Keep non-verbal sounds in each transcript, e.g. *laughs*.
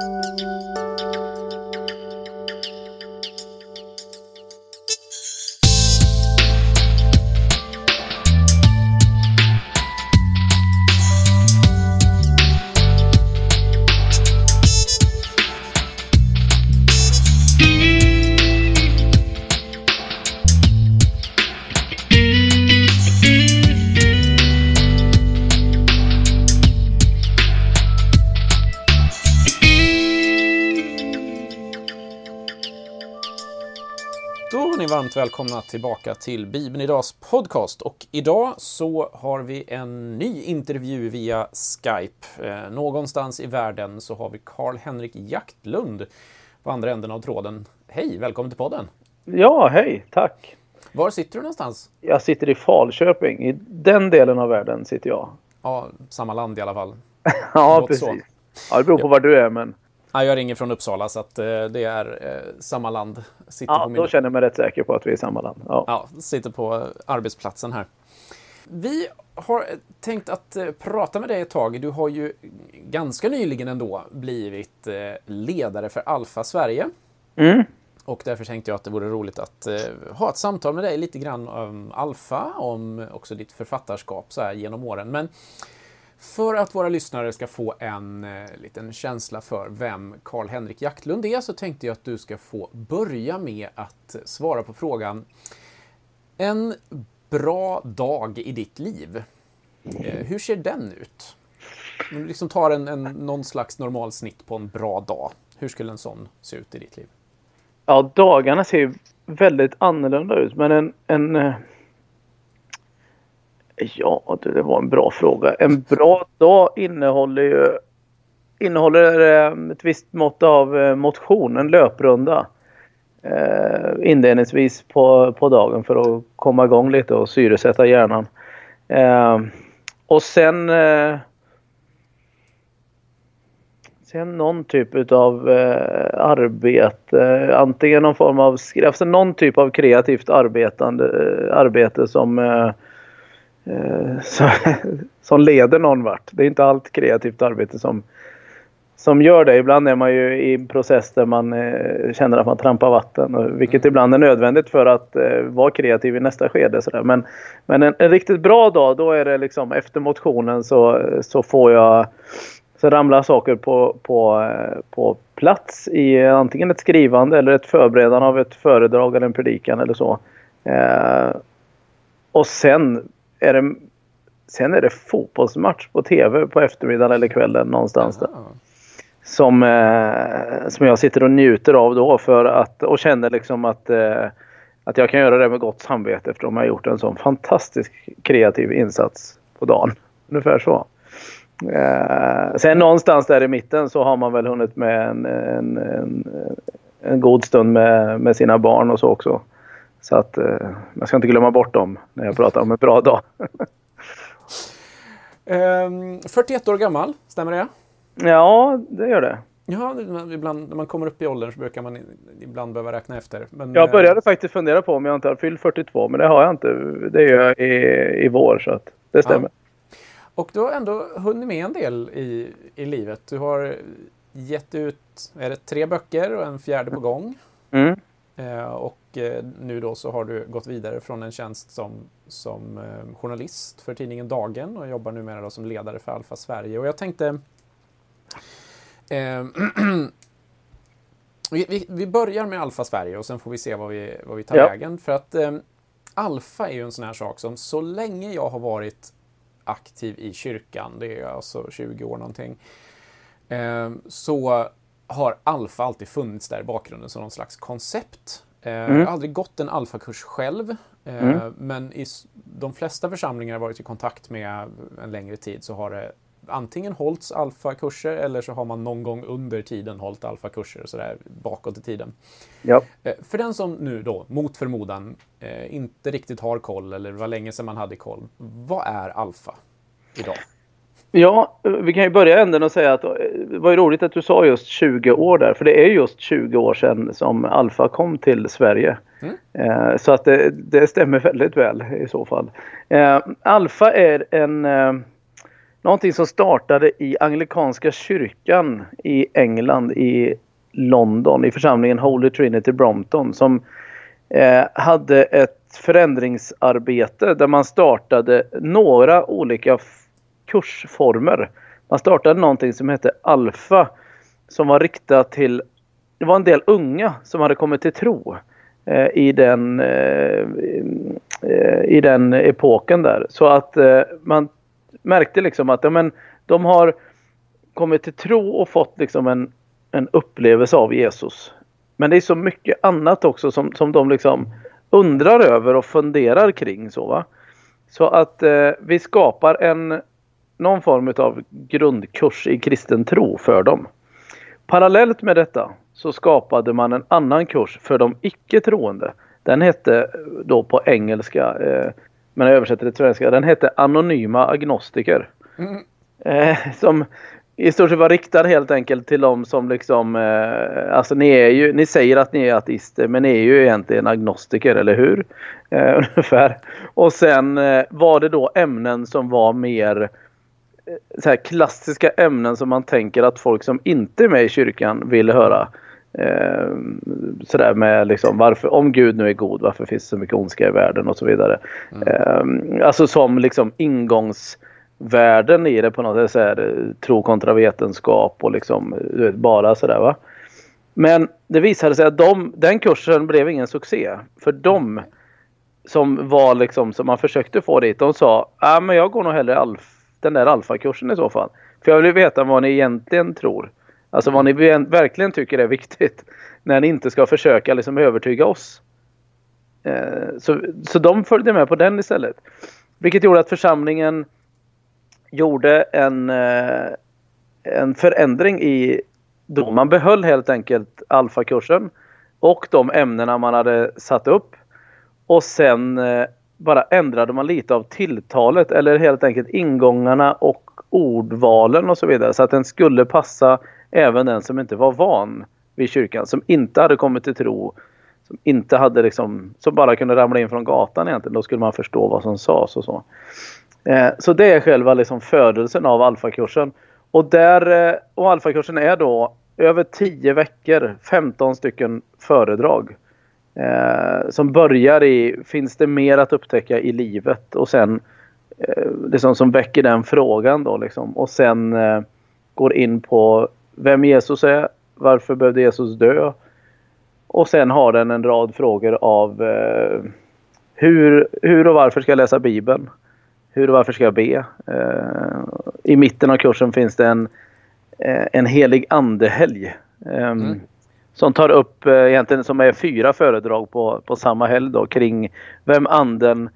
Música varmt välkomna tillbaka till Bibeln Idags podcast. Och idag så har vi en ny intervju via Skype. Eh, någonstans i världen så har vi Karl-Henrik Jaktlund på andra änden av tråden. Hej, välkommen till podden! Ja, hej, tack! Var sitter du någonstans? Jag sitter i Falköping. I den delen av världen sitter jag. Ja, samma land i alla fall. *laughs* ja, precis. Så. Ja, det beror på ja. var du är, men... Ja, jag ringer från Uppsala så att eh, det är eh, samma land. Sitter ja, på min... då känner jag mig rätt säker på att vi är samma land. Ja. ja, sitter på arbetsplatsen här. Vi har tänkt att eh, prata med dig ett tag. Du har ju ganska nyligen ändå blivit eh, ledare för Alfa Sverige. Mm. Och därför tänkte jag att det vore roligt att eh, ha ett samtal med dig lite grann om Alfa, om också ditt författarskap så här genom åren. Men för att våra lyssnare ska få en eh, liten känsla för vem Karl-Henrik Jaktlund är så tänkte jag att du ska få börja med att svara på frågan En bra dag i ditt liv. Eh, hur ser den ut? Om du liksom tar en, en, någon slags normal snitt på en bra dag. Hur skulle en sån se ut i ditt liv? Ja, dagarna ser väldigt annorlunda ut men en, en eh, Ja, det var en bra fråga. En bra dag innehåller ju innehåller ehm, ett visst mått av eh, motion, en löprunda. Eh, inledningsvis på, på dagen för att komma igång lite och syresätta hjärnan. Eh, och sen eh, Sen någon typ av eh, arbete, antingen någon form av, alltså någon typ av kreativt arbetande, eh, arbete som eh, Eh, *laughs* som leder någon vart. Det är inte allt kreativt arbete som, som gör det. Ibland är man ju i en process där man eh, känner att man trampar vatten. Vilket mm. ibland är nödvändigt för att eh, vara kreativ i nästa skede. Sådär. Men, men en, en, riktigt bra dag då är det liksom efter motionen så, så får jag så ramlar saker på, på, eh, på plats i antingen ett skrivande eller ett förberedande av ett föredrag eller en predikan eller så. Eh, och sen är det, sen är det fotbollsmatch på tv på eftermiddagen eller kvällen någonstans där. Som, eh, som jag sitter och njuter av då för att, och känner liksom att, eh, att jag kan göra det med gott samvete eftersom jag har gjort en sån fantastisk kreativ insats på dagen. Ungefär så. Eh, sen någonstans där i mitten så har man väl hunnit med en, en, en, en god stund med, med sina barn och så också. Så att eh, man ska inte glömma bort dem när jag pratar om en bra dag. *laughs* um, 41 år gammal, stämmer det? Ja, det gör det. Ja, ibland när man kommer upp i åldern så brukar man ibland behöva räkna efter. Men, jag började eh, faktiskt fundera på om jag inte har fyllt 42, men det har jag inte. Det gör jag i, i vår, så att det stämmer. Ja. Och du har ändå hunnit med en del i, i livet. Du har gett ut är det, tre böcker och en fjärde på gång. Mm. Eh, och eh, nu då så har du gått vidare från en tjänst som, som eh, journalist för tidningen Dagen och jobbar numera då som ledare för Alfa Sverige. Och jag tänkte eh, *clears throat* vi, vi, vi, börjar med Alfa Sverige och sen får vi se vad vi, vad vi tar ja. vägen. För att eh, Alfa är ju en sån här sak som så länge jag har varit aktiv i kyrkan, det är alltså 20 år någonting, eh, så har alfa alltid funnits där i bakgrunden som någon slags koncept. Eh, mm. Jag har aldrig gått en alfakurs själv, eh, mm. men i de flesta församlingar jag varit i kontakt med en längre tid så har det antingen hållits alfakurser eller så har man någon gång under tiden hållit alfakurser sådär bakåt i tiden. Ja. Eh, för den som nu då, mot förmodan, inte riktigt har koll eller var länge sedan man hade koll. Vad är alfa idag? Ja, vi kan ju börja änden och säga att eh, det var roligt att du sa just 20 år där. För det är just 20 år sedan som Alfa kom till Sverige. Mm. Eh, så att det, det, stämmer väldigt väl i så fall. Eh, Alfa är en, någonting som startade i anglikanska kyrkan i England i London i församlingen Holy Trinity Brompton som eh, hade ett förändringsarbete där man startade några olika kursformer. Man startade någonting som hette Alfa som var riktat till, det var en del unga som hade kommit till tro eh, i, den, eh, eh, i den epoken där. Så att eh, man märkte liksom att ja, men, de har kommit till tro och fått liksom en, en upplevelse av Jesus. Men det är så mycket annat också som, som de liksom undrar över och funderar kring. Så, va? så att eh, vi skapar en någon form av grundkurs i kristen tro för dem. Parallellt med detta så skapade man en annan kurs för de icke troende. Den hette då på engelska, eh, men jag översätter det till svenska, den hette Anonyma agnostiker. Mm. Eh, som i stort sett var riktad helt enkelt till de som liksom, eh, alltså ni är ju, ni säger att ni är ateister men ni är ju egentligen agnostiker, eller hur? Eh, *laughs* ungefär. Och sen eh, var det då ämnen som var mer så här klassiska ämnen som man tänker att folk som inte är med i kyrkan vill höra. Eh, sådär med liksom varför, om Gud nu är god, varför finns det så mycket ondska i världen och så vidare. Mm. Eh, alltså som liksom ingångs världen i det på något sätt. Så här, tro kontra vetenskap och liksom vet, bara sådär va. Men det visade sig att de, den kursen blev ingen succé. För de som var liksom som man försökte få dit. De sa ah, men jag går nog hellre alf, den där alfakursen i så fall. För jag vill veta vad ni egentligen tror. Alltså vad ni verkligen tycker är viktigt. När ni inte ska försöka liksom övertyga oss. Eh, så, så de följde med på den istället. Vilket gjorde att församlingen gjorde en, eh, en förändring i då. Man behöll helt enkelt alfakursen och de ämnena man hade satt upp. Och sen eh, bara ändrade man lite av tilltalet eller helt enkelt ingångarna och ordvalen och så vidare så att den skulle passa även den som inte var van vid kyrkan, som inte hade kommit till tro, som inte hade liksom, som bara kunde ramla in från gatan egentligen. Då skulle man förstå vad som sades och så. Eh, så det är själva liksom födelsen av alfakursen. Och, där, eh, och alfakursen är då över 10 veckor, 15 stycken föredrag. Eh, som börjar i, finns det mer att upptäcka i livet? Och sen eh, liksom som väcker den frågan då liksom. Och sen eh, går in på vem Jesus är, varför behövde Jesus dö? Och sen har den en rad frågor av eh, hur, hur och varför ska jag läsa Bibeln? hur och varför ska jag be? Eh, I mitten av kursen finns det en, eh, en helig andehelg. Ehm, mm. Som tar upp eh, egentligen som är fyra föredrag på, på samma helg då, kring vem anden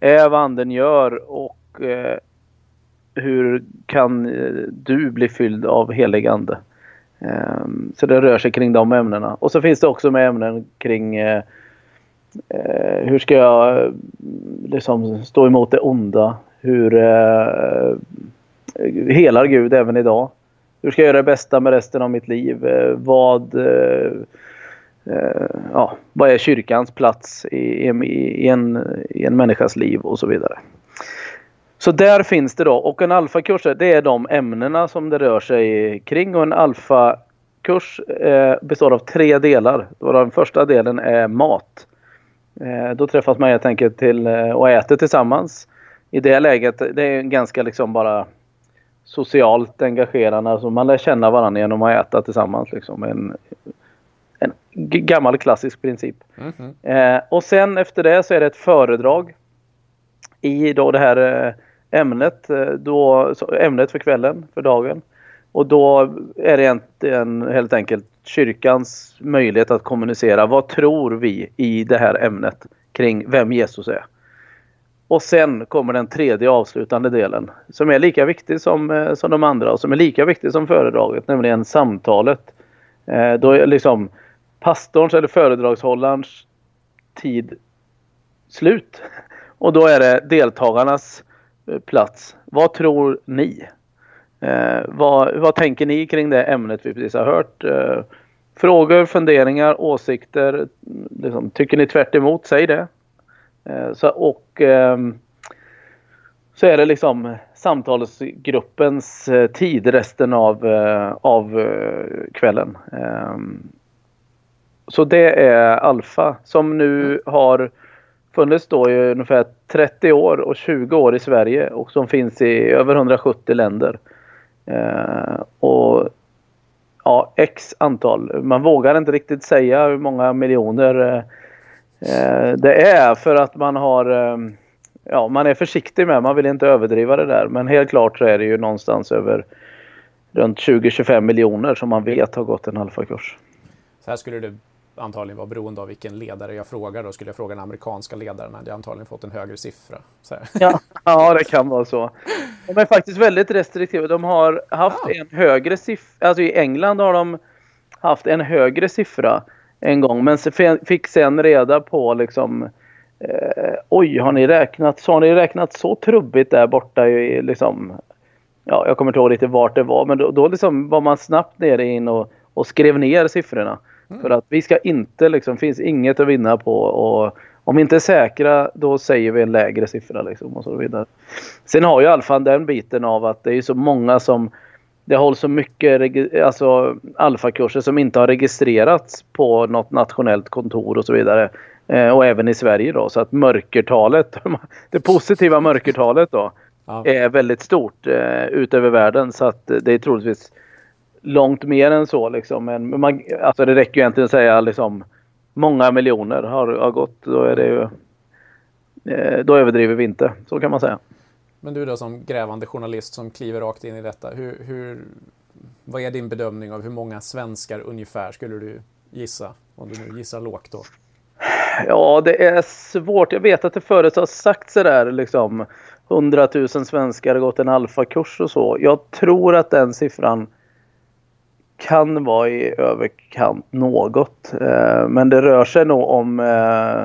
är, vad anden gör och eh, hur kan eh, du bli fylld av helig ande? Eh, så det rör sig kring de ämnena. Och så finns det också med ämnen kring eh, hur ska jag liksom stå emot det onda? Hur eh, helar Gud även idag? Hur ska jag göra det bästa med resten av mitt liv? Eh, vad, eh, eh, ja, vad är kyrkans plats i, i, en, i en människas liv och så vidare. Så där finns det då och en alfakurs det är de ämnena som det rör sig kring och en alfakurs består av tre delar. Den första delen är mat. Då träffas man helt enkelt till och äter tillsammans. I det läget, det är ganska liksom bara socialt engagerande. Alltså man lär känna varandra genom att äta tillsammans. Liksom. En, en gammal klassisk princip. Mm eh, och sen efter det så är det ett föredrag i då det här eh, ämnet, då, ämnet för kvällen, för dagen. Och då är det egentligen helt enkelt kyrkans möjlighet att kommunicera. Vad tror vi i det här ämnet kring vem Jesus är? Och sen kommer den tredje avslutande delen som är lika viktig som, eh, som de andra och som är lika viktig som föredraget, nämligen samtalet. Eh, då är liksom pastorns eller föredragshållarens tid slut. *laughs* Och då är det deltagarnas eh, plats. Vad tror ni? Eh, vad, vad tänker ni kring det ämnet vi precis har hört? Eh, frågor, funderingar, åsikter. Liksom, tycker ni tvärt emot, säg det. Eh, så, och, eh, så är det liksom samtalsgruppens eh, tid resten av, eh, av kvällen. Ehm, så det är Alfa som nu har funnits då i ungefär 30 år och 20 år i Sverige och som finns i över 170 länder. Och ja, x antal. Man vågar inte riktigt säga hur många miljoner det är för att man har ja, man är försiktig med, man vill inte överdriva det där. Men helt klart så är det ju någonstans över runt 20-25 miljoner som man vet har gått en alfakurs. Så här skulle det antagligen vara beroende av vilken ledare jag frågar. Då skulle jag fråga den amerikanska ledaren hade jag antagligen fått en högre siffra. Ja, *laughs* ja, det kan vara så. De är faktiskt väldigt restriktiva. De har haft ja. en högre siffra, alltså i England har de haft en högre siffra en gång men fick sen reda på liksom Eh, oj, har ni räknat så? Har ni räknat så trubbigt där borta i liksom... Ja, jag kommer inte ihåg riktigt vart det var, men då, då liksom var man snabbt nere in och, och skrev ner siffrorna. Mm. För att vi ska inte, liksom, finns inget att vinna på och om vi inte är säkra då säger vi en lägre siffra liksom och så vidare. Sen har ju Alfan den biten av att det är så många som det hålls så mycket alltså, alfakurser som inte har registrerats på något nationellt kontor och så vidare. Eh, och även i Sverige då. Så att mörkertalet, *laughs* det positiva mörkertalet då, ja. är väldigt stort eh, ut över världen. Så att det är troligtvis långt mer än så liksom. Men man, alltså det räcker ju egentligen att säga liksom många miljoner har, har gått. Då är det ju, eh, då överdriver vi inte. Så kan man säga. Men du då som grävande journalist som kliver rakt in i detta. Hur, hur, vad är din bedömning av hur många svenskar ungefär skulle du gissa? Om du nu gissar lågt då. Ja, det är svårt. Jag vet att det förut har sagt sådär liksom 100 000 svenskar har gått en alfakurs och så. Jag tror att den siffran kan vara i överkant något. Eh, men det rör sig nog om eh,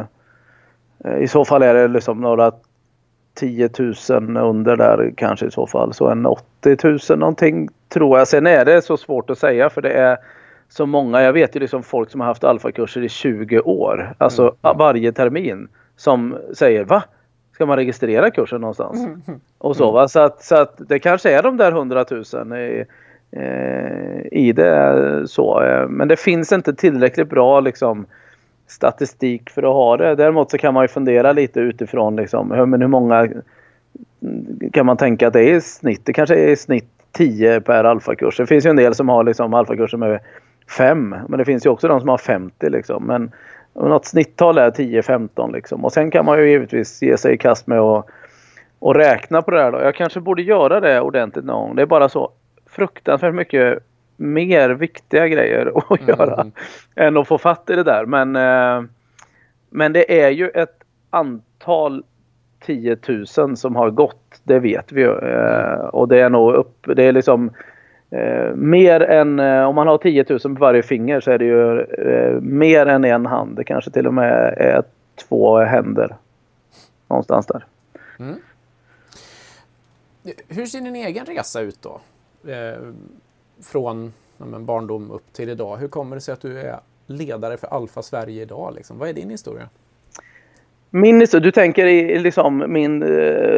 eh, i så fall är det liksom några 10 000 under där kanske i så fall. Så en 80 000 någonting tror jag. Sen är det så svårt att säga för det är så många, jag vet ju liksom folk som har haft alfakurser i 20 år, alltså mm. varje termin, som säger va? Ska man registrera kursen någonstans? Mm. Och så va, så att, så att det kanske är de där 100 000 i, eh, i det så. Eh, men det finns inte tillräckligt bra liksom statistik för att ha det. Däremot så kan man ju fundera lite utifrån liksom, hur, men hur många kan man tänka att det är i snitt? Det kanske är i snitt 10 per alfakurs. Det finns ju en del som har liksom alfakurser med 5 Men det finns ju också de som har 50 liksom. Men något snitttal är 10-15 liksom. Och sen kan man ju givetvis ge sig i kast med att och räkna på det här då. Jag kanske borde göra det ordentligt någon gång. Det är bara så fruktansvärt mycket mer viktiga grejer att *laughs* mm. göra än att få fatt i det där. Men, eh, men det är ju ett antal 10 000 som har gått. Det vet vi ju. Eh, och det är nog upp, det är liksom Eh, mer än, eh, om man har 10 000 på varje finger så är det ju eh, mer än en hand. Det kanske till och med är två händer. Någonstans där. Mm. Hur ser din egen resa ut då? Från ja, barndom upp till idag. Hur kommer det sig att du är ledare för Alfa Sverige idag? Liksom? Vad är din historia? Min, du tänker i liksom min eh,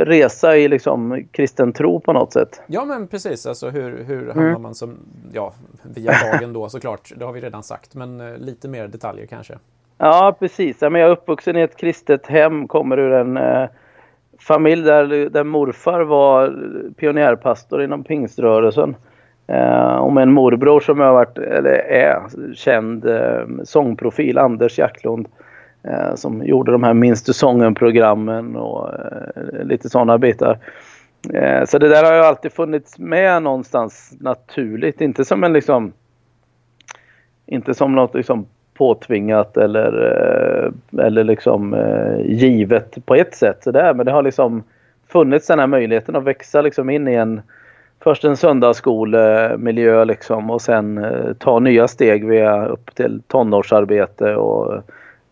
resa i liksom kristen tro på något sätt? Ja men precis, alltså hur, hur mm. hamnar man som, ja via dagen då såklart, det har vi redan sagt, men eh, lite mer detaljer kanske. Ja precis, jag är uppvuxen i ett kristet hem, kommer ur en eh, familj där, där morfar var pionjärpastor inom pingströrelsen. Eh, och med en morbror som har varit, eller är, känd eh, sångprofil, Anders Jacklund. Eh, som gjorde de här Minst du sången-programmen och eh, lite sådana bitar. Eh, så det där har ju alltid funnits med någonstans naturligt, inte som en liksom inte som något liksom påtvingat eller, eh, eller liksom eh, givet på ett sätt sådär. Men det har liksom funnits den här möjligheten att växa liksom in i en först en söndagsskolemiljö liksom och sen ta nya steg via upp till tonårsarbete och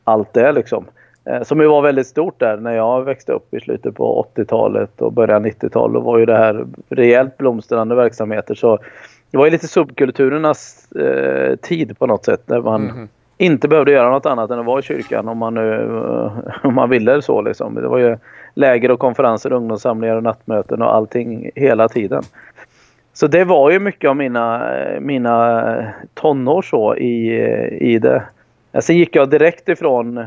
allt det liksom. Eh, som ju var väldigt stort där när jag växte upp i slutet på 80-talet och början 90-talet. Då var ju det här rejält blomstrande verksamheter. Så det var ju lite subkulturernas eh, tid på något sätt. Där man mm. inte behövde göra något annat än att vara i kyrkan om man, nu, om man ville så. Liksom. Det var ju läger och konferenser, ungdomssamlingar och nattmöten och allting hela tiden. Så det var ju mycket av mina, mina tonår så i, i det. Sen gick jag direkt ifrån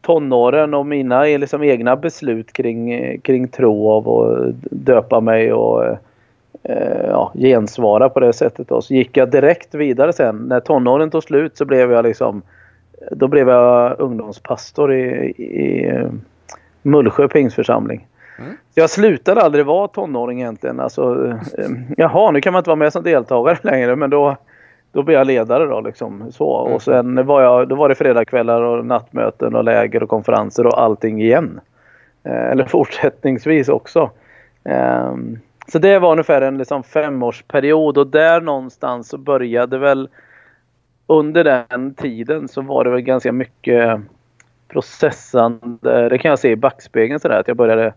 tonåren och mina liksom egna beslut kring, kring tro av och döpa mig och eh, ja, gensvara på det sättet. Då. Så gick jag direkt vidare sen. När tonåren tog slut så blev jag liksom då blev jag ungdomspastor i, i Mullsjö pingsförsamling. Mm. Jag slutade aldrig vara tonåring egentligen. Alltså, eh, jaha, nu kan man inte vara med som deltagare *laughs* längre men då, då blev jag ledare då liksom. Så. Mm. Och sen var jag, då var det fredagskvällar och nattmöten och läger och konferenser och allting igen. Eh, eller *laughs* fortsättningsvis också. Eh, så det var ungefär en liksom, femårsperiod och där någonstans så började väl under den tiden så var det väl ganska mycket processande. Det kan jag se i backspegeln sådär att jag började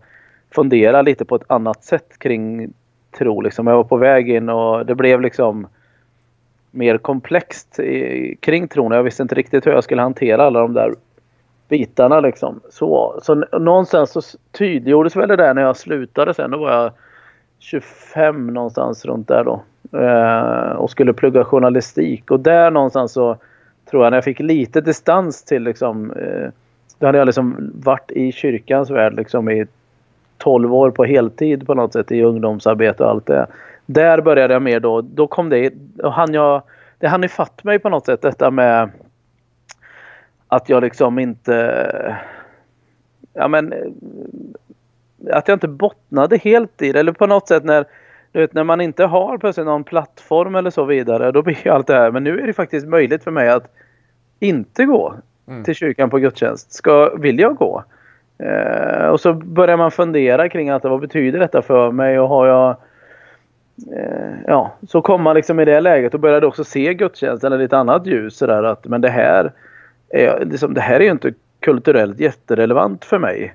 fundera lite på ett annat sätt kring tro. Liksom. Jag var på väg in och det blev liksom mer komplext i, kring tron. Jag visste inte riktigt hur jag skulle hantera alla de där bitarna liksom. Så, så någonstans så tydliggjordes väl det där när jag slutade sen. Då var jag 25 någonstans runt där då. Eh, och skulle plugga journalistik. Och där någonstans så tror jag när jag fick lite distans till liksom eh, då hade jag liksom varit i kyrkans värld liksom i 12 år på heltid på något sätt i ungdomsarbete och allt det. Där började jag mer då. Då kom det, och han jag, det hann ifatt mig på något sätt detta med att jag liksom inte ja men eh, att jag inte bottnade helt i det. Eller på något sätt när, du vet, när man inte har plötsligt någon plattform eller så vidare. Då blir ju allt det här. Men nu är det faktiskt möjligt för mig att inte gå mm. till kyrkan på gudstjänst. Ska, vill jag gå? Eh, och så börjar man fundera kring att vad betyder detta för mig och har jag eh, Ja, så kommer man liksom i det läget och började också se gudstjänsten i lite annat ljus sådär att men det här är, liksom, det här är ju inte kulturellt jätterelevant för mig.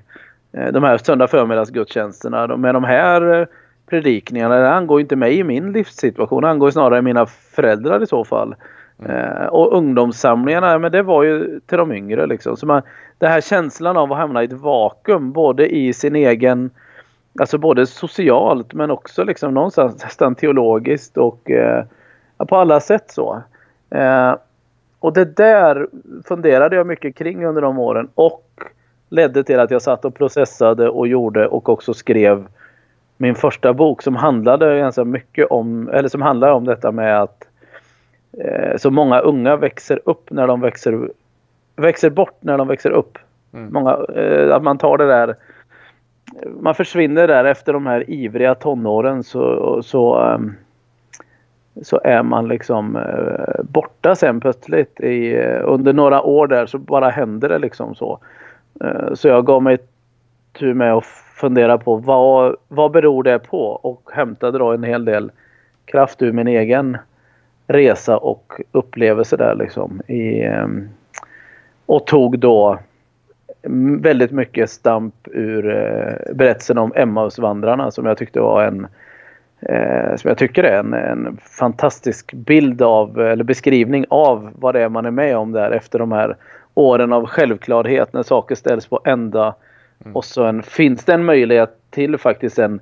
Eh, de här söndag förmiddagsgudstjänsterna med de här eh, predikningarna, det angår inte mig i min livssituation, det angår snarare mina föräldrar i så fall. Mm. Eh, och ungdomssamlingarna, men det var ju till de yngre liksom. Så man, den här känslan av att hamna i ett vakuum både i sin egen Alltså både socialt men också liksom någonstans nästan teologiskt och eh, på alla sätt så. Eh, och det där funderade jag mycket kring under de åren och ledde till att jag satt och processade och gjorde och också skrev min första bok som handlade ganska mycket om, eller som handlar om detta med att eh, så många unga växer upp när de växer, växer bort när de växer upp. Mm. Många, eh, att man tar det där man försvinner där efter de här ivriga tonåren så, så, um, så är man liksom uh, borta sen plötsligt. I, under några år där så bara händer det liksom så. Så jag gav mig tur med att fundera på vad, vad beror det på och hämtade då en hel del kraft ur min egen resa och upplevelse där liksom. I, um, och tog då väldigt mycket stamp ur eh, berättelsen om Emmausvandrarna som jag tyckte var en eh, som jag tycker är en, en fantastisk bild av eller beskrivning av vad det är man är med om där efter de här åren av självklarhet när saker ställs på ända. Mm. Och så en, finns det en möjlighet till faktiskt en,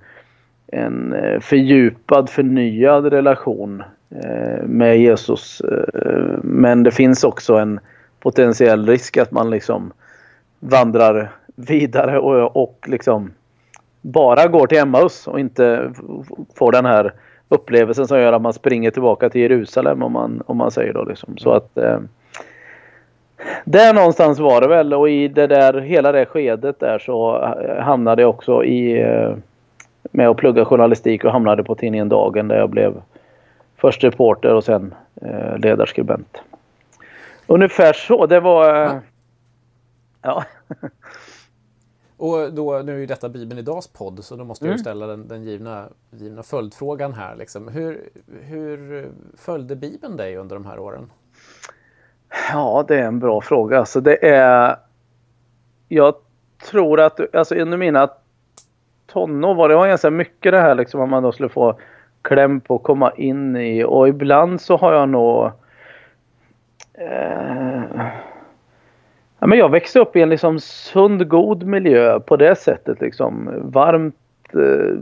en eh, fördjupad, förnyad relation Eh, med Jesus. Eh, men det finns också en potentiell risk att man liksom vandrar vidare och, och liksom bara går till Emmaus och inte får den här upplevelsen som gör att man springer tillbaka till Jerusalem om man, om man säger då liksom. Så att eh, där någonstans var det väl och i det där hela det skedet där så eh, hamnade jag också i eh, med att plugga journalistik och hamnade på tidningen Dagen där jag blev först reporter och sen eh, ledarskribent. Ungefär så. Det var eh, Ja. *laughs* Och då, nu är ju detta Bibeln Idags podd, så då måste mm. jag ställa den, den givna, givna följdfrågan här. Liksom. Hur, hur följde Bibeln dig under de här åren? Ja, det är en bra fråga. Alltså det är... Jag tror att, alltså under mina tonår var det var ganska mycket det här liksom, om man då skulle få kläm på att komma in i. Och ibland så har jag nog... Eh, Ja, men jag växte upp i en liksom sund, god miljö på det sättet. Liksom. Varmt, eh,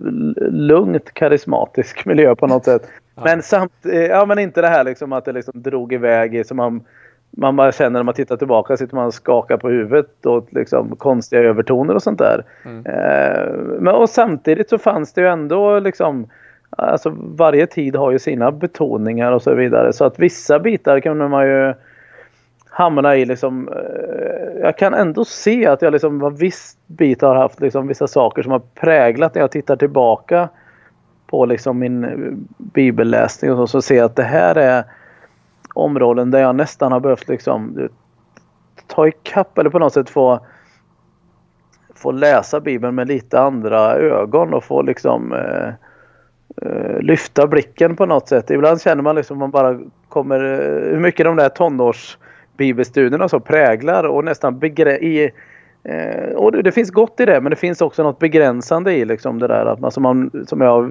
lugnt, karismatisk *laughs* miljö på något sätt. Ja. Men, samt, eh, ja, men inte det här liksom, att det liksom drog iväg i som man, man bara känner när man tittar tillbaka. Sitter man och skakar på huvudet och liksom, konstiga övertoner och sånt där. Mm. Eh, men, och samtidigt så fanns det ju ändå liksom Alltså varje tid har ju sina betoningar och så vidare. Så att vissa bitar kunde man ju hamna i liksom. Eh, jag kan ändå se att jag liksom var viss bit har haft liksom vissa saker som har präglat när jag tittar tillbaka på liksom min bibelläsning och så, så ser jag att det här är områden där jag nästan har behövt liksom ta ikapp eller på något sätt få få läsa bibeln med lite andra ögon och få liksom eh, Eh, lyfta blicken på något sätt. Ibland känner man liksom man bara kommer, eh, hur mycket de där tonårsbibelstudierna så präglar och nästan begre i eh, och det, det, finns gott i det men det finns också något begränsande i liksom det där att man som, man, som jag har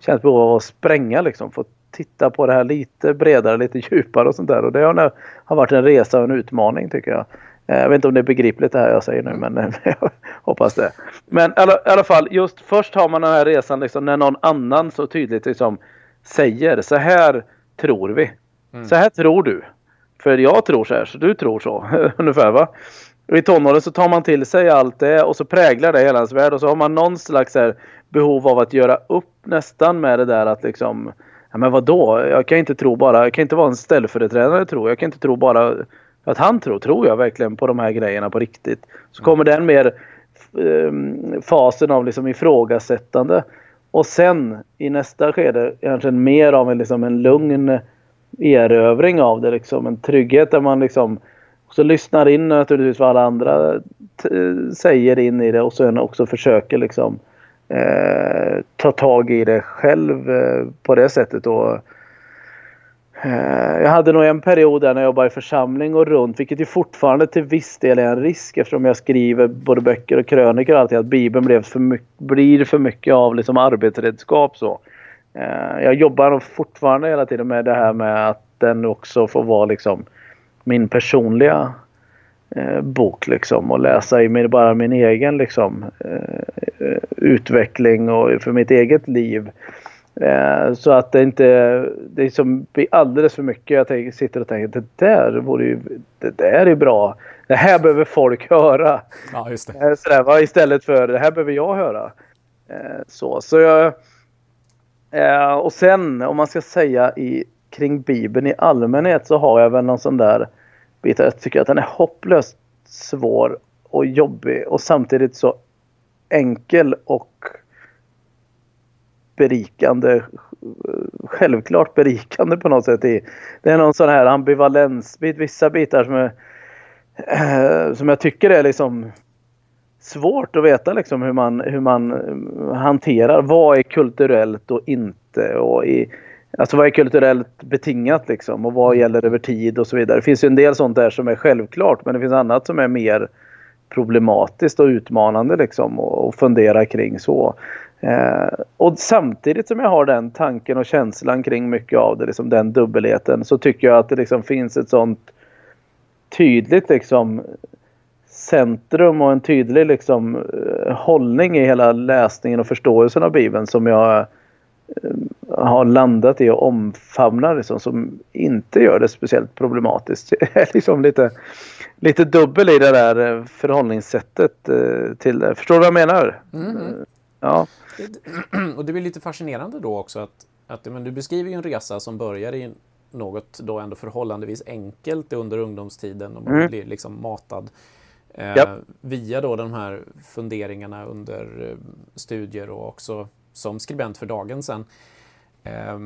känt behov av att spränga liksom. Få titta på det här lite bredare, lite djupare och sånt där. Och det har, har varit en resa och en utmaning tycker jag. Eh, jag vet inte om det är begripligt det här jag säger nu men eh, *laughs* jag hoppas det. Men i alla, i alla, fall just först har man den här resan liksom, när någon annan så tydligt liksom, säger så här tror vi. Mm. Så här tror du. För jag tror så här så du tror så. *laughs* Ungefär va. Och I tonåren så tar man till sig allt det och så präglar det hela ens värld och så har man någon slags här behov av att göra upp nästan med det där att liksom Ja men vadå? Jag kan inte tro bara, jag kan inte vara en ställföreträdare tro. Jag kan inte tro bara att han tror, tror jag verkligen på de här grejerna på riktigt. Så mm. kommer den mer um, fasen av liksom ifrågasättande. Och sen i nästa skede kanske mer av en, liksom en lugn erövring av det. Liksom. En trygghet där man liksom också lyssnar in naturligtvis vad alla andra säger in i det och sen också försöker liksom eh, ta tag i det själv eh, på det sättet. Och, Eh, Eh, jag hade nog en period där när jag jobbade i församling och runt, vilket ju fortfarande till viss del är en risk eftersom jag skriver både böcker och krönikor och allting, att Bibeln blev för mycket, blir för mycket av liksom arbetsredskap. Så. Eh, jag jobbar nog fortfarande hela tiden med det här med att den också får vara liksom min personliga eh, bok liksom och läsa i min, bara min egen liksom utveckling och för mitt eget liv. Eh, så att det inte det är som alldeles för mycket. Jag tänker, sitter och tänker det där vore ju, det där är bra. Det här behöver folk *laughs* höra. Ja, just det. Eh, sådär, va? Istället för det här behöver jag höra. Eh, så, så jag, och sen om man ska säga i, kring Bibeln i allmänhet så har jag väl någon sån där bit. Jag tycker att den är hopplöst svår och jobbig och samtidigt så enkel och berikande. Självklart berikande på något sätt. Det är någon sån här ambivalensbit. Vissa bitar som, är, eh, som jag tycker är liksom svårt att veta liksom hur man, hur man eh, hanterar. Vad är kulturellt och inte? Och i, alltså vad är kulturellt betingat liksom? Och vad gäller över tid och så vidare. Det finns ju en del sånt där som är självklart men det finns annat som är mer problematiskt och utmanande liksom och, fundera kring så. Eh, och samtidigt som jag har den tanken och känslan kring mycket av det, liksom den dubbelheten, så tycker jag att det liksom finns ett sånt tydligt liksom centrum och en tydlig liksom eh, hållning i hela läsningen och förståelsen av Bibeln som jag eh, har landat i och omfamnar liksom, som inte gör det speciellt problematiskt. *laughs* Jag är liksom lite, lite dubbel i det där eh, förhållningssättet till det. Förstår du vad jag menar? Mm. mm. Ja. *clears throat* Och det blir lite fascinerande då också att, att men du beskriver ju en resa som börjar i något då ändå förhållandevis enkelt under ungdomstiden och man mm. blir liksom matad eh, yep. via då de här funderingarna under eh, studier och också som skribent för dagen sen. Eh,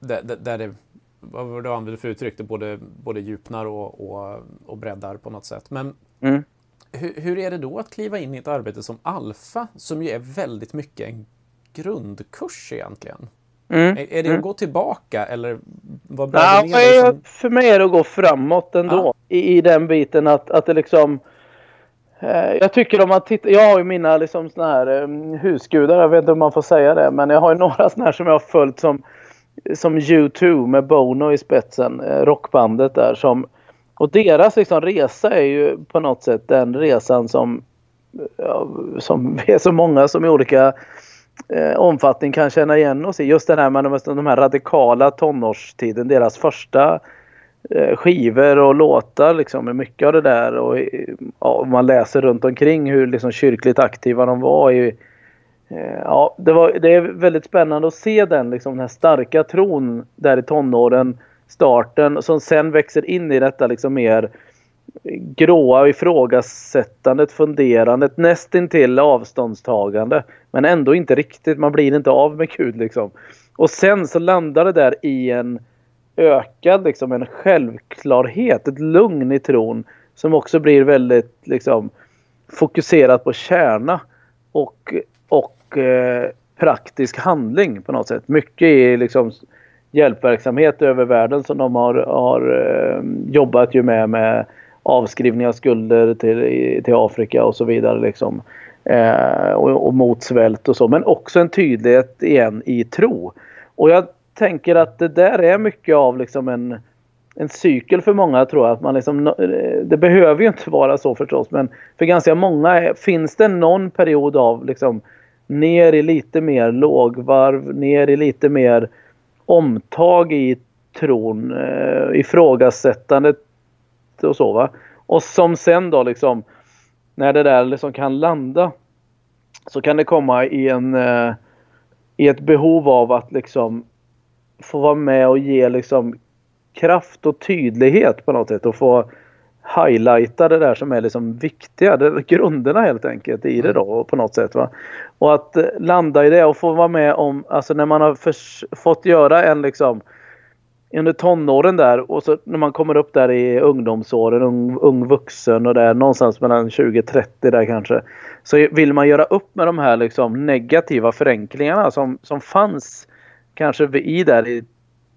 där, där det, vad var det du använde för uttryck, det både, både djupnar och, och, och breddar på något sätt. Men mm hur, hur, är det då att kliva in i ett arbete som Alfa, som ju är väldigt mycket en grundkurs egentligen? Mm. Är, är, det att mm. gå tillbaka eller vad ja, liksom... För mig är det att gå framåt ändå ja. i, i den biten att, att det liksom eh, jag tycker om man tittar, jag har ju mina liksom såna här um, husgudar, jag vet inte om man får säga det, men jag har ju *laughs* några såna här som jag har följt som, som U2 med Bono i spetsen, eh, rockbandet där som och deras liksom, resa är ju på något sätt den resan som, ja, som vi *laughs* är så många som i olika eh, omfattning kan känna igen oss i. Just den här med de här radikala tonårstiden, deras första eh, skivor och låtar liksom, mycket av det där och eh, ja, man läser runt omkring hur liksom, kyrkligt aktiva de var i eh, Ja, det, var, det är väldigt spännande att se den, liksom, den här starka tron där i tonåren, starten, som sen växer in i detta liksom mer gråa ifrågasättandet, funderandet, nästintill avståndstagande. Men ändå inte riktigt, man blir inte av med Gud liksom. Och sen så landar det där i en ökad, liksom en självklarhet, ett lugn i tron som också blir väldigt liksom fokuserat på kärna och, och eh, praktisk handling på något sätt. Mycket i liksom hjälpverksamhet över världen som de har, har eh, jobbat ju med, med avskrivning av skulder till, till Afrika och så vidare. Liksom. Eh, och, och mot svält och så. Men också en tydlighet igen i tro. Och jag tänker att det där är mycket av liksom en, en cykel för många tror jag. Att man liksom, eh, det behöver ju inte vara så förstås. Men för ganska många finns det någon period av liksom ner i lite mer lågvarv, ner i lite mer omtag i tron, eh, ifrågasättandet och så va. Och som sen då liksom när det där liksom kan landa så kan det komma i en eh, i ett behov av att liksom få vara med och ge liksom kraft och tydlighet på något sätt och få highlighta det där som är liksom viktiga, det, grunderna helt enkelt i det då på något sätt. Va? Och att eh, landa i det och få vara med om, alltså när man har fått göra en liksom under tonåren där och så när man kommer upp där i ungdomsåren, ung, ung vuxen och där någonstans mellan 20-30 där kanske. Så vill man göra upp med de här liksom negativa förenklingarna som, som fanns kanske i där i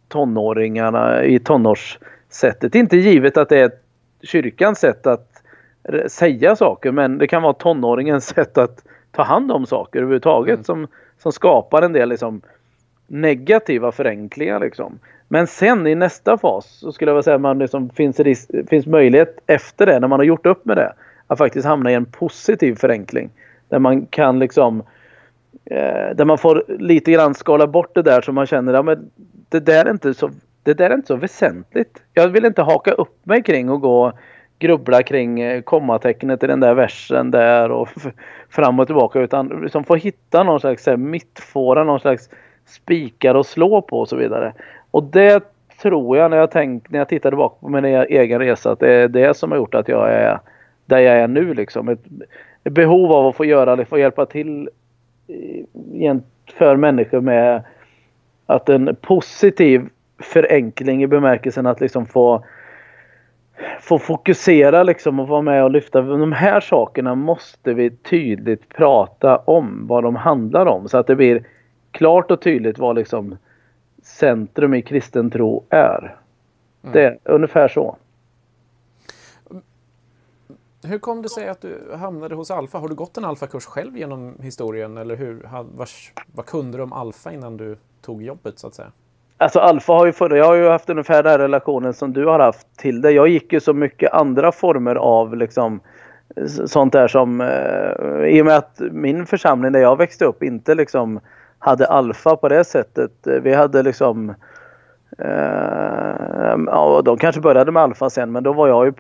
tonåringarna, i tonårssättet. Inte givet att det är kyrkans sätt att säga saker men det kan vara tonåringens *laughs* sätt att ta hand om saker överhuvudtaget mm. som, som skapar en del liksom, negativa förenklingar. Liksom. Men sen i nästa fas så skulle jag vilja säga att man liksom finns, risk, finns möjlighet efter det, när man har gjort upp med det, att faktiskt hamna i en positiv förenkling. Där man kan liksom eh, där man får lite grann skala bort det där så man känner att ja, det, där är inte så, det där är inte så väsentligt. Jag vill inte haka upp mig kring och gå grubbla kring eh, kommatecknet i den där versen där och fram och tillbaka utan liksom få hitta någon slags mittfåra, någon slags spikar att slå på och så vidare. Och det tror jag när jag, tänk, när jag tittar tillbaka på min e-, egen resa att det är det som har gjort att jag är där jag är nu. Liksom. Ett, ett behov av att få göra, få hjälpa till eh, för människor med att en positiv förenkling i bemärkelsen att liksom få få fokusera liksom och vara med och lyfta. De här sakerna måste vi tydligt prata om vad de handlar om så att det blir klart och tydligt vad liksom centrum i kristen tro är. Mm. Det är ungefär så. Hur kom det sig att du hamnade hos Alfa? Har du gått en Alfa-kurs själv genom historien eller hur? Vars, vad kunde du om Alfa innan du tog jobbet så att säga? Alltså Alfa har ju förr, jag har ju haft ungefär den relationen som du har haft till det. Jag gick ju så mycket andra former av liksom sånt där som eh, i och med att min församling där jag växte upp inte liksom hade alfa på det sättet. Vi hade liksom eh, ja, de kanske började med alfa sen men då var jag ju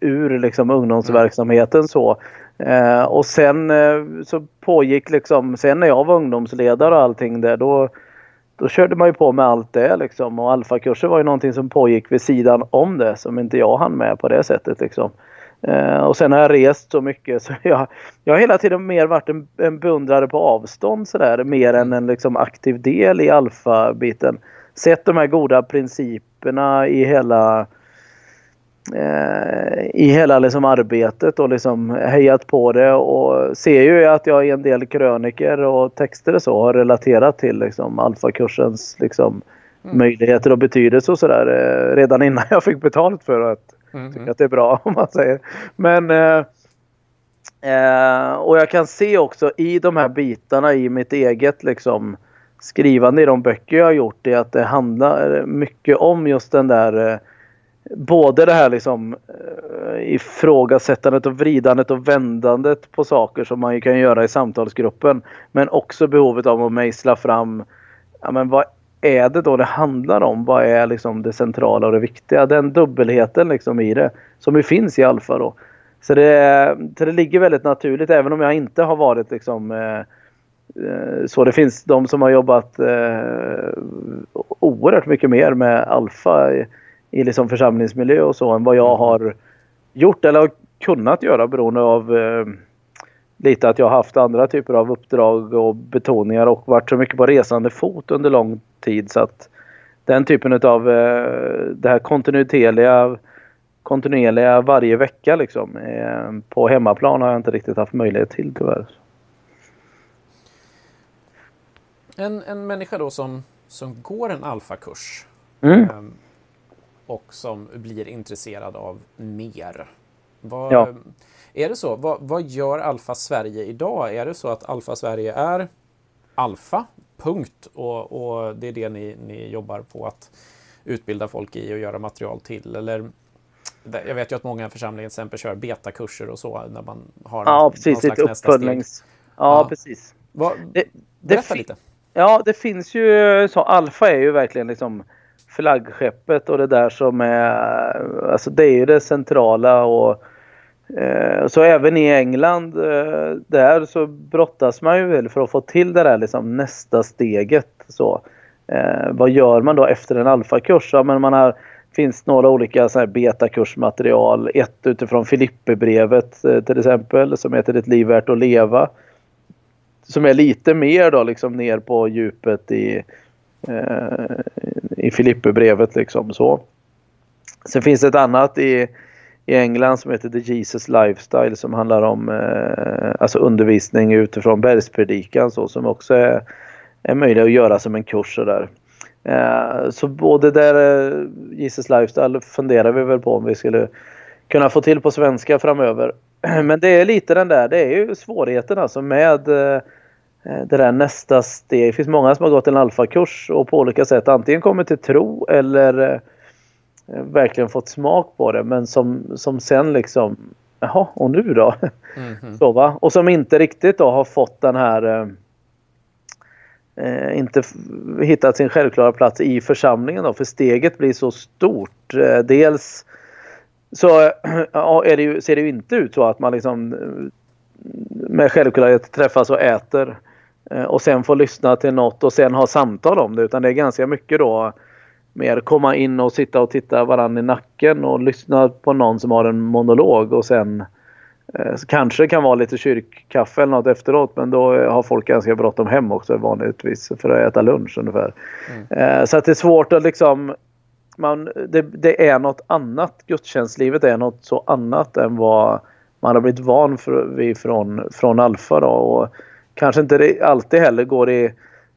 ur liksom ungdomsverksamheten så. Eh, och sen eh, så pågick liksom, sen när jag var ungdomsledare och allting där då då körde man ju på med allt det liksom och alfakurser var ju någonting som pågick vid sidan om det som inte jag hann med på det sättet liksom. Eh, och sen har jag rest så mycket *laughs* så jag, jag har hela tiden mer varit en, en beundrare på avstånd sådär mer än en liksom aktiv del i alfabiten. Sett de här goda principerna i hela eh, i hela liksom arbetet och liksom hejat på det och ser ju att jag i en del kröniker och texter och så har relaterat till liksom alfakursens liksom mm. möjligheter och betydelse och sådär eh, redan innan *laughs* jag fick betalt för att Mm. Tycker att det är bra *laughs* om man säger. Men eh, eh, och jag kan se också i de här bitarna i mitt eget liksom skrivande i de böcker jag har gjort det att det handlar mycket om just den där både det här liksom eh, ifrågasättandet och vridandet och vändandet på saker som man ju kan göra i samtalsgruppen. Men också behovet av att mejsla fram ja, men vad är det då det handlar om? Vad är liksom det centrala och det viktiga? Den dubbelheten liksom i det som ju finns i Alfa då. Så det, så det ligger väldigt naturligt även om jag inte har varit liksom eh, eh, så det finns de som har jobbat eh, oerhört mycket mer med alfa i, liksom församlingsmiljö och så än vad jag har gjort eller har kunnat göra beroende av eh, lite att jag har haft andra typer av uppdrag och betoningar och varit så mycket på resande fot under lång tid så att den typen av eh, det här kontinuerliga kontinuerliga varje vecka liksom. Eh, på hemmaplan har jag inte riktigt haft möjlighet till tyvärr. En, en människa då som, som går en alfakurs mm. Och som blir intresserad av mer. Vad, ja. Är det så? Vad, vad gör Alfa Sverige idag? Är det så att Alfa Sverige är Alfa, punkt, och, och det är det ni, ni jobbar på att utbilda folk i och göra material till? Eller jag vet ju att många församlingar till exempel kör betakurser och så när man har ja, precis, någon slags uppföljnings... Ja, ja, precis. Vad, det, berätta det lite. Ja, det finns ju så. Alfa är ju verkligen liksom flaggskeppet och det där som är, alltså det är ju det centrala och eh, så även i England eh, där så brottas man ju för att få till det där liksom nästa steget så. Eh, vad gör man då efter en alfakurs? Ja, men man har finns några olika så här betakursmaterial. Ett utifrån Filipperbrevet eh, till exempel som heter Ett liv värt att leva. Som är lite mer då liksom ner på djupet i, Eh, i Filipperbrevet liksom så. Sen finns det ett annat i, i England som heter The Jesus Lifestyle som handlar om eh, alltså undervisning utifrån bergspredikan så som också är, är möjlig att göra som en kurs sådär. Eh, så både där eh, Jesus Lifestyle funderar vi väl på om vi skulle kunna få till på svenska framöver. *clears throat* Men det är lite den där, det är ju svårigheten alltså med eh, det där nästa steg. Det finns många som har gått en alfakurs och på olika sätt antingen kommit till tro eller verkligen fått smak på det men som, som sen liksom Jaha, och nu då? Mm -hmm. *laughs* Så, va? Och som inte riktigt då har fått den här eh, inte hittat sin självklara plats i församlingen. Då, för steget blir så stort. Eh, dels så *clears throat* ja, är det ju, ser det ju inte ut så att man liksom eh, med självklarhet träffas och äter eh, och sen får lyssna till något och sen ha samtal om det. Utan det är ganska mycket då mer komma in och sitta och titta varandra i nacken och lyssna på någon som har en monolog och sen Eh, kanske det kan vara lite kyrkkaffe eller något efteråt men då har folk ganska bråttom hem också vanligtvis för att äta lunch ungefär. Mm. Eh, så att det är svårt att liksom man, det, det, är något annat. Gudstjänstlivet är något så annat än vad man har blivit van för, vid från, från Alfa. Då, och kanske inte alltid heller går i,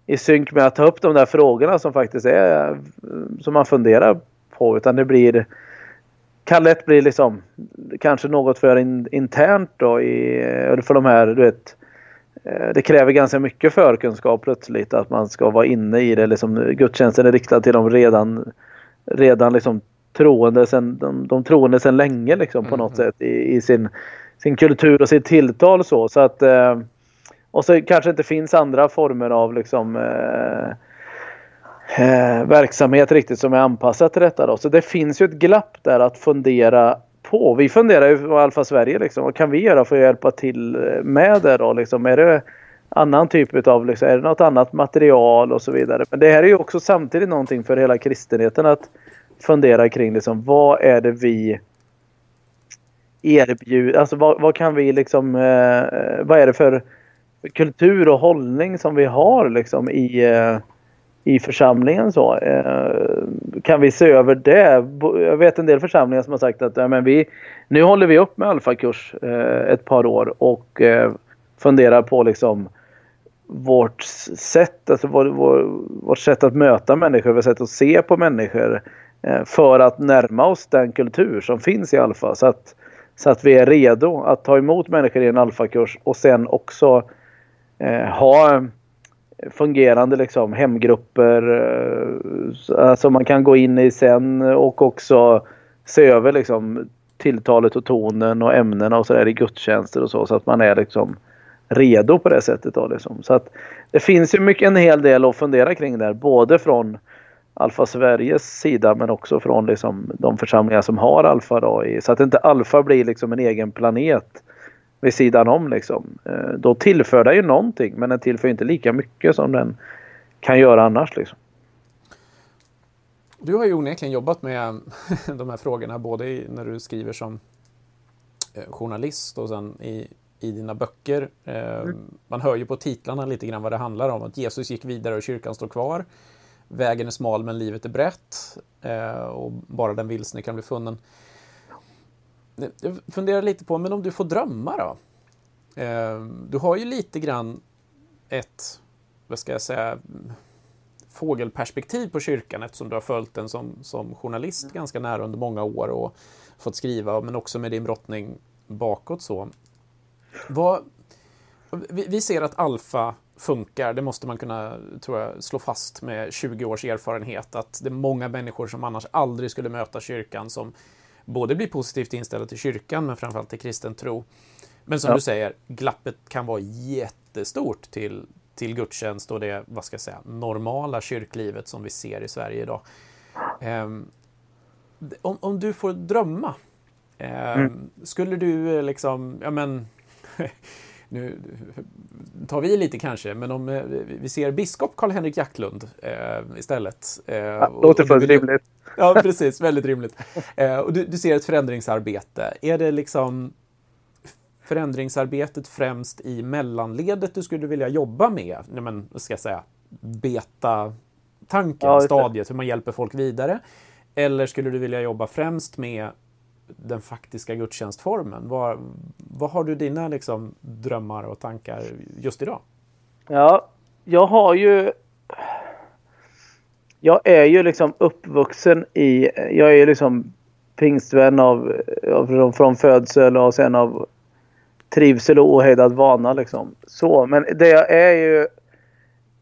i synk med att ta upp de där frågorna som faktiskt är som man funderar på utan det blir kan lätt bli liksom kanske något för in, internt då i, för de här, du vet. Eh, det kräver ganska mycket förkunskap plötsligt att man ska vara inne i det. Liksom, gudstjänsten är riktad till de redan, redan liksom troende sen, de, de troende sedan länge liksom på något mm. sätt i, i, sin, sin kultur och sitt tilltal så. så att, eh, och så kanske inte finns andra former av liksom eh, eh, verksamhet riktigt som är anpassat till detta. Då. Så det finns ju ett glapp där att fundera på. Vi funderar ju på Alfa Sverige liksom, vad kan vi göra för att hjälpa till med det då? Liksom, är det annan typ av, liksom, är det något annat material och så vidare. Men det här är ju också samtidigt någonting för hela kristenheten att fundera kring liksom, vad är det vi erbjuder, alltså vad, vad kan vi liksom, eh, eh vad är det för kultur och hållning som vi har liksom i eh, i församlingen så. Eh, kan vi se över det? Jag vet en del församlingar som har sagt att ja, men vi, nu håller vi upp med alfakurs eh, ett par år och funderar på liksom vårt sätt, alltså vår, vår, vårt sätt att möta människor, vårt sätt att se på människor för att närma oss den kultur som finns i alfa. Så att, så att vi är redo att ta emot människor i en alfakurs och sen också eh, Eh, ha eh, fungerande liksom, hemgrupper eh, som man kan gå in i sen och också se över liksom tilltalet och tonen och ämnena och sådär i gudstjänster och så. Så att man är liksom redo på det sättet. Då, liksom. Så att det finns ju mycket, en hel del att fundera kring där. Både från Alfa Sveriges sida men också från liksom de församlingar som har Alfa. Då, så att inte Alfa blir liksom en egen planet vid sidan om. Liksom. Eh, då tillför den ju någonting men den tillför inte lika mycket som den kan göra annars. Liksom. Du har ju onekligen jobbat med *laughs* de här frågorna både när du skriver som eh, journalist och sen i, i dina böcker. Eh, mm. Man hör ju på titlarna lite grann vad det handlar om. Att Jesus gick vidare och kyrkan står kvar. Vägen är smal men livet är brett. Och bara den vilsne kan bli funnen. Jag funderar lite på, men om du får drömma då? Eh, du har ju lite grann ett, vad ska jag säga, fågelperspektiv på kyrkan eftersom du har följt den som, som journalist mm. ganska nära under många år och fått skriva, men också med din brottning bakåt. så. Vad, vi, vi ser att alfa funkar, det måste man kunna tror jag, slå fast med 20 års erfarenhet, att det är många människor som annars aldrig skulle möta kyrkan som både blir positivt inställda till kyrkan, men framförallt till kristen tro. Men som ja. du säger, glappet kan vara jättestort till, till gudstjänst och det vad ska jag säga, normala kyrklivet som vi ser i Sverige idag. Um, om, om du får drömma, um, mm. skulle du liksom, ja men, *laughs* nu tar vi lite kanske, men om eh, vi ser biskop Karl-Henrik Jacklund uh, istället. Uh, ja, låter fullt rimligt. *laughs* Ja, precis, väldigt rimligt. Uh, och du, du ser ett förändringsarbete. Är det liksom förändringsarbetet främst i mellanledet du skulle vilja jobba med? Men, ska jag säga, beta-tanken, ja, stadiet, hur man hjälper folk vidare? Eller skulle du vilja jobba främst med den faktiska gudstjänstformen? Vad, vad har du dina liksom, drömmar och tankar just idag? Ja, jag har ju... Jag är ju liksom uppvuxen i... Jag är ju liksom pingstvän av, av, från födsel och sen av trivsel och ohejdad vana liksom. Så, men det jag är ju...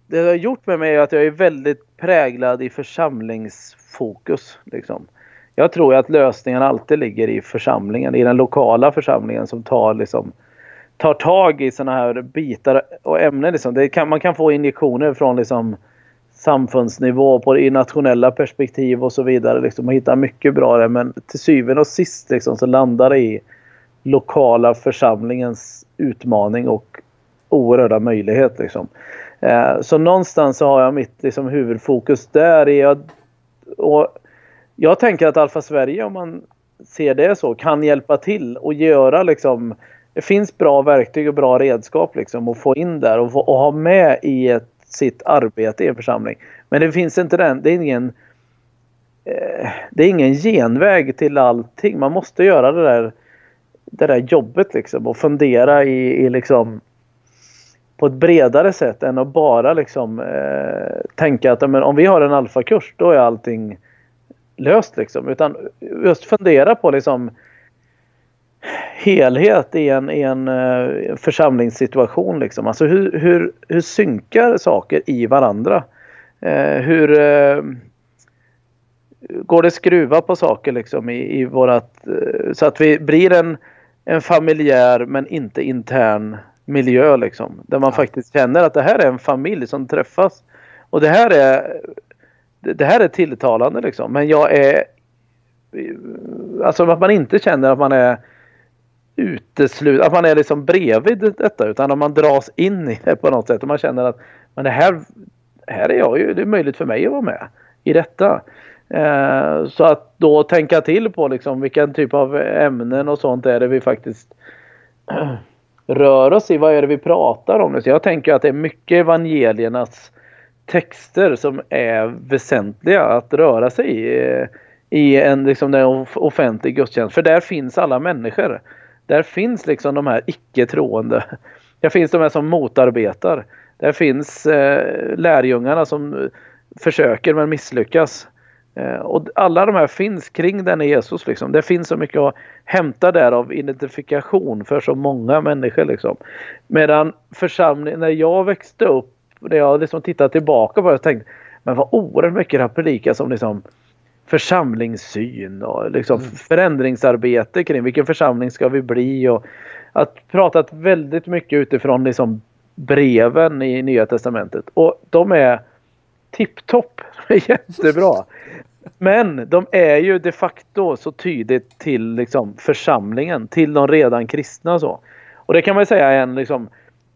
Det jag har gjort med mig är att jag är väldigt präglad i församlingsfokus. Liksom. Jag tror att lösningen alltid ligger i församlingen, i den lokala församlingen som tar liksom tar tag i sådana här bitar och ämnen. Liksom. Kan, man kan få injektioner från liksom, samfundsnivå på i nationella perspektiv och så vidare. Liksom, Man hittar mycket bra där. Men till syvende och sist liksom, så landar det i lokala församlingens utmaning och oerhörda möjlighet. Liksom. Eh, så någonstans så har jag mitt liksom, huvudfokus där. Jag, och jag tänker att Alfa Sverige, om man ser det så, kan hjälpa till och göra liksom det finns bra verktyg och bra redskap liksom att få in där och, få, och ha med i ett, sitt arbete i en församling. Men det finns inte den, det är ingen eh, det är ingen genväg till allting. Man måste göra det där det där jobbet liksom och fundera i, i liksom på ett bredare sätt än att bara liksom eh, tänka att men, om vi har en alfakurs då är allting löst liksom. Utan just fundera på liksom helhet i en, i en uh, församlingssituation. Liksom. Alltså hur, hur, hur synkar saker i varandra? Uh, hur uh, går det skruva på saker liksom i, i vårat, så att vi blir en en familjär men inte intern miljö liksom. Där man ja. faktiskt känner att det här är en familj som träffas. Och det här är det här är tilltalande liksom. Men jag är Alltså att man inte känner att man är uteslut, att man är liksom bredvid detta utan att man dras in i det på något sätt och man känner att men det här, här är jag ju, det är möjligt för mig att vara med i detta. Eh, så att då tänka till på liksom vilken typ av ämnen och sånt är det vi faktiskt *clears throat* rör oss i. Vad är det vi pratar om? Så jag tänker att det är mycket evangeliernas texter som är väsentliga att röra sig i. I en liksom den offentlig gudstjänst. För där finns alla människor. Där finns liksom de här icke-troende. Där finns de här som motarbetar. Där finns eh, lärjungarna som försöker men misslyckas. Eh, och alla de här finns kring denne Jesus. Liksom. Det finns så mycket att hämta där av identifikation för så många människor. Liksom. Medan församlingen, när jag växte upp, när jag liksom tittade tillbaka på det, jag tänkte men vad oerhört mycket det har predikas om liksom, församlingssyn och liksom mm. förändringsarbete kring vilken församling ska vi bli och att pratat väldigt mycket utifrån liksom breven i Nya Testamentet och de är tipptopp. *laughs* Jättebra. Men de är ju de facto så tydligt till liksom församlingen, till de redan kristna och så. Och det kan man säga är en liksom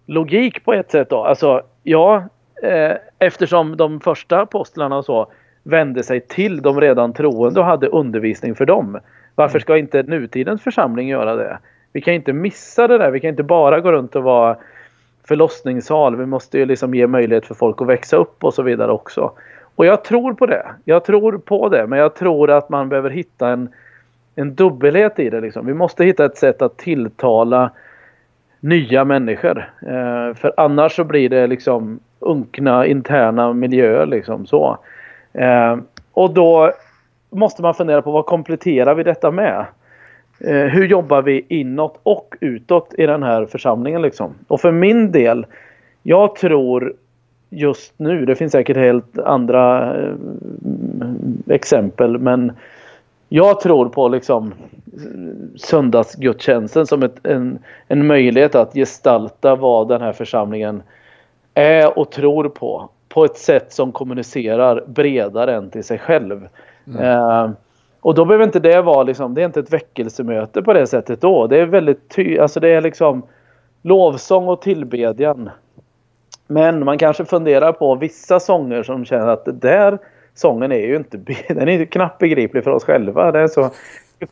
logik på ett sätt då. Alltså, ja, eh, eftersom de första apostlarna och så vände sig till de redan troende och hade undervisning för dem. Varför ska inte nutidens församling göra det? Vi kan inte missa det där. Vi kan inte bara gå runt och vara förlossningssal. Vi måste ju liksom ge möjlighet för folk att växa upp och så vidare också. Och jag tror på det. Jag tror på det. Men jag tror att man behöver hitta en, en dubbelhet i det. Liksom. Vi måste hitta ett sätt att tilltala nya människor. Eh, för annars så blir det liksom unkna interna miljöer liksom så. Eh, och då måste man fundera på vad kompletterar vi detta med? Eh, hur jobbar vi inåt och utåt i den här församlingen liksom? Och för min del, jag tror just nu, det finns säkert helt andra eh, exempel men jag tror på liksom söndagsgudstjänsten som ett, en, en möjlighet att gestalta vad den här församlingen är och tror på. På ett sätt som kommunicerar bredare än till sig själv. Mm. Eh, och då behöver inte det vara liksom, det är inte ett väckelsemöte på det sättet då. Det är väldigt ty alltså det är liksom lovsång och tillbedjan. Men man kanske funderar på vissa sånger som känner att det där sången är ju inte, *laughs* den är knappt begriplig för oss själva. Det är så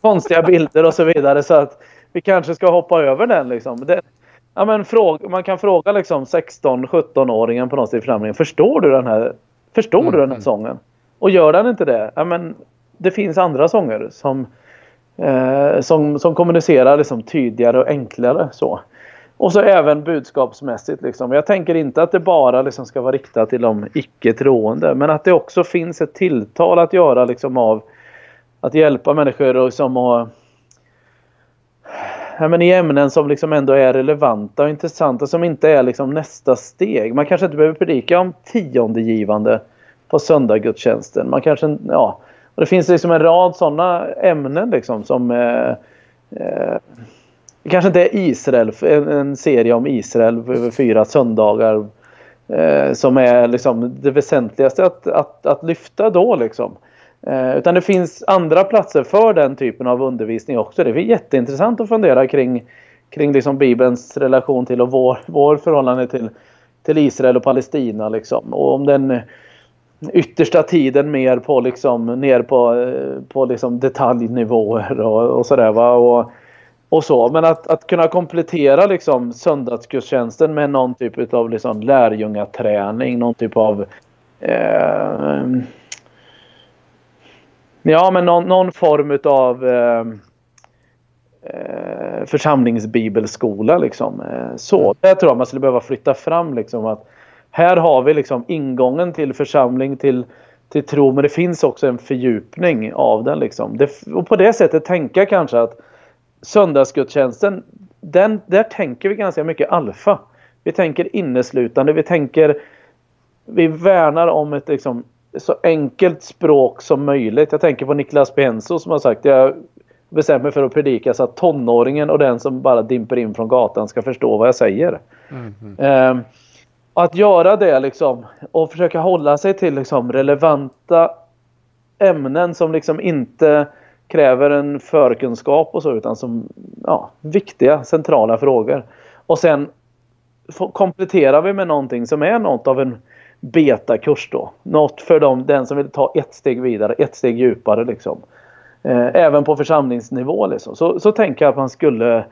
konstiga bilder och så vidare så att vi kanske ska hoppa över den liksom. Det, ja, men fråga, man kan fråga liksom 16-17-åringen på något sätt i församlingen. Förstår du den här, förstår mm. du den här mm. sången? Och gör den inte det, ja, men det finns andra sånger som, eh, som, som kommunicerar liksom tydligare och enklare. så. Och så även budskapsmässigt. Liksom. Jag tänker inte att det bara liksom ska vara riktat till de icke-troende. Men att det också finns ett tilltal att göra liksom, av att hjälpa människor och liksom, och, ja, men i ämnen som liksom ändå är relevanta och intressanta som inte är liksom nästa steg. Man kanske inte behöver predika om tiondegivande på söndaggudstjänsten. Man kanske, ja, och det finns liksom en rad sådana ämnen liksom som eh, eh, kanske inte är Israel, en, en serie om Israel över fyra söndagar eh, som är liksom det väsentligaste att, att, att lyfta då liksom. Eh, utan det finns andra platser för den typen av undervisning också. Det är jätteintressant att fundera kring, kring liksom Bibelns relation till och vår, vår förhållande till, till Israel och Palestina. Liksom. Och om den yttersta tiden mer på liksom, ner på, eh, på liksom detaljnivåer och, och sådär. Va? Och, och så. Men att, att kunna komplettera liksom söndagsgudstjänsten med någon typ av liksom lärjungaträning, någon typ av eh, Ja, men någon, någon form av eh, eh, församlingsbibelskola liksom. Så, mm. det tror jag man skulle behöva flytta fram liksom att här har vi liksom ingången till församling, till, till tro, men det finns också en fördjupning av den liksom. Det, och på det sättet tänka kanske att söndagsgudstjänsten, den, där tänker vi ganska mycket alfa. Vi tänker inneslutande, vi tänker vi värnar om ett liksom, så enkelt språk som möjligt. Jag tänker på Niklas Benzo som har sagt jag bestämmer mig för att predika så att tonåringen och den som bara dimper in från gatan ska förstå vad jag säger. Mm, mm. Eh, att göra det liksom och försöka hålla sig till liksom relevanta ämnen som liksom inte kräver en förkunskap och så utan som ja, viktiga centrala frågor. Och sen kompletterar vi med någonting som är något av en betakurs då. Något för dem, den som vill ta ett steg vidare, ett steg djupare liksom. Eh, även på församlingsnivå liksom. Så, så tänker jag att man skulle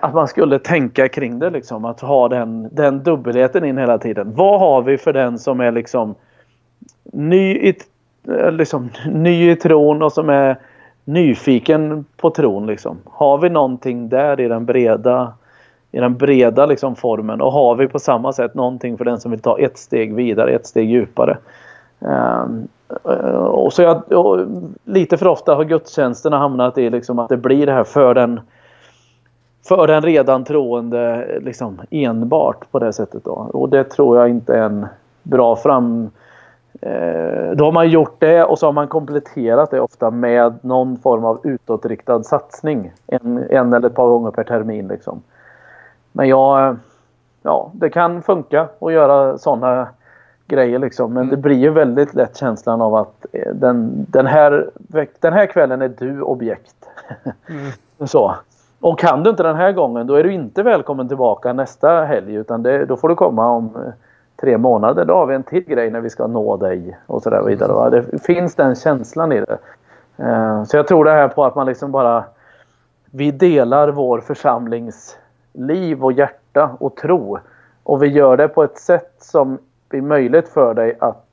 att man skulle tänka kring det liksom. Att ha den, den dubbelheten in hela tiden. Vad har vi för den som är liksom ny i, Eh, liksom, *laughs* ny i tron och som är nyfiken på tron liksom. Har vi någonting där i den breda i den breda liksom formen och har vi på samma sätt någonting för den som vill ta ett steg vidare, ett steg djupare. Um, och så jag, och lite för ofta har gudstjänsterna hamnat i liksom att det blir det här för den för den redan troende liksom enbart på det sättet då. Och det tror jag inte är en bra fram då har man gjort det och så har man kompletterat det ofta med någon form av utåtriktad satsning. En, en eller ett par gånger per termin liksom. Men jag... Ja, det kan funka att göra sådana grejer liksom. Men mm. det blir ju väldigt lätt känslan av att eh, den, den, här, den här kvällen är du objekt. *laughs* Mm. så. Och kan du inte den här gången då är du inte välkommen tillbaka nästa helg utan det, då får du komma om eh, tre månader. Då har vi en till grej när vi ska nå dig och så där vidare. Va? Det finns den känslan i det. Eh, så jag tror det här på att man liksom bara vi delar vår församlings liv och hjärta och tro. Och vi gör det på ett sätt som är möjligt för dig att,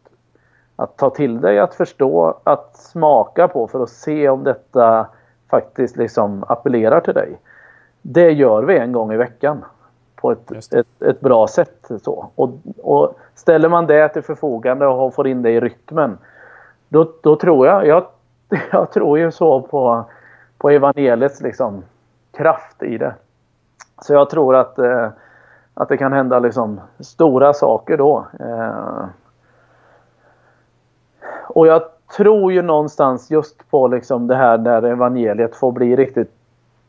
att ta till dig, att förstå, att smaka på för att se om detta faktiskt liksom appellerar till dig. Det gör vi en gång i veckan på ett, ett, ett, bra sätt. Så. Och, och, ställer man det till förfogande och får in det i rytmen då, då tror jag, jag, *laughs* jag tror ju så på, på evangeliets liksom, kraft i det. Så jag tror att, eh, att det kan hända liksom stora saker då. Eh, och jag tror ju någonstans just på liksom det här där evangeliet får bli riktigt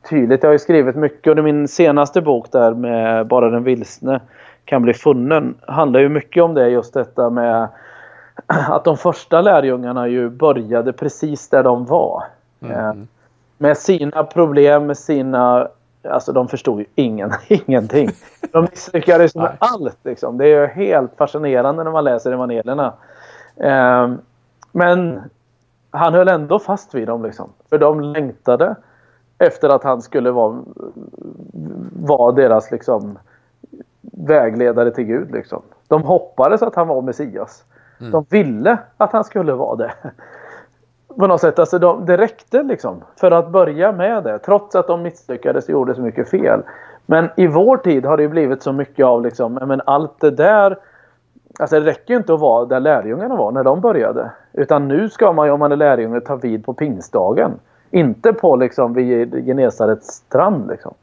tydligt. Jag har ju skrivit mycket under min senaste bok där med Bara den vilsne kan bli funnen. handlar ju mycket om det just detta med *clears throat* att de första lärjungarna ju började precis där de var. Mm. Eh, med sina problem, med sina Alltså de förstod ju ingen, *laughs* ingenting. De misslyckades med allt. Liksom. Det är helt fascinerande när man läser evangelierna. Eh, men han höll ändå fast vid dem. Liksom. För de längtade efter att han skulle vara, vara deras liksom, vägledare till Gud. Liksom. De hoppades att han var Messias. Mm. De ville att han skulle vara det på något sätt, alltså de, det räckte liksom för att börja med det. Trots att de misslyckades och gjorde så mycket fel. Men i vår tid har det blivit så mycket av liksom, men allt det där. Alltså det räcker inte att vara där lärjungarna var när de började. Utan nu ska man ju om man är lärjunge ta vid på pingstdagen. Inte på liksom vid Genesarets strand liksom.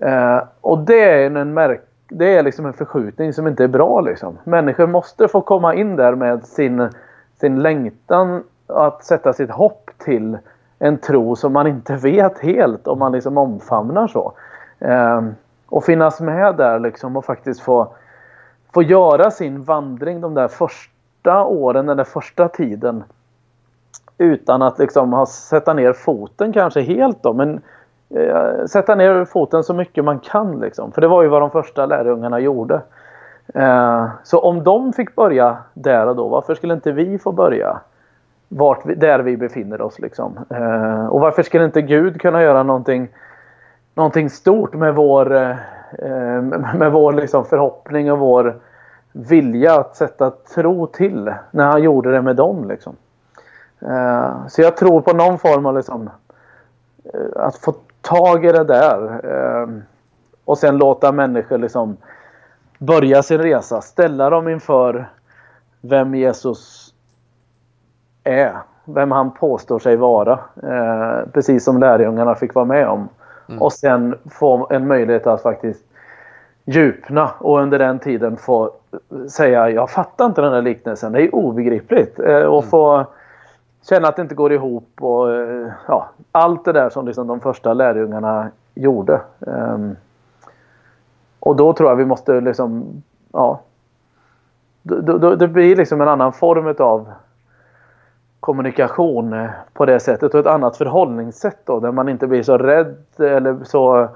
Eh, och det är en märk det är liksom en förskjutning som inte är bra liksom. Människor måste få komma in där med sin, sin längtan att sätta sitt hopp till en tro som man inte *laughs* vet helt om man liksom omfamnar så. Eh, och finnas med där liksom och faktiskt få, få göra sin vandring de där första åren, den där första tiden. Utan att liksom ha, sätta ner foten kanske helt då, men eh, sätta ner foten så mycket man kan liksom. För det var ju vad de första lärjungarna gjorde. Eh, så om de fick börja där och då, varför skulle inte vi få börja? vart vi, där vi befinner oss. Liksom. Eh, och varför skulle inte Gud kunna göra någonting, någonting stort med vår, eh, med vår liksom förhoppning och vår vilja att sätta tro till när han gjorde det med dem. Liksom. Eh, så jag tror på någon form av liksom, eh, att få tag i det där eh, och sen låta människor liksom börja sin resa, ställa dem inför vem Jesus är. Vem han påstår sig vara. Eh, precis som lärjungarna fick vara med om. Mm. Och sen få en möjlighet att faktiskt djupna och under den tiden få säga jag fattar inte den här liknelsen. Det är obegripligt. Eh, och mm. få känna att det inte går ihop och eh, ja, allt det där som liksom de första lärjungarna gjorde. Um, och då tror jag vi måste liksom, ja. Det blir liksom en annan form av kommunikation eh, på det sättet och ett annat förhållningssätt då där man inte blir så rädd eller så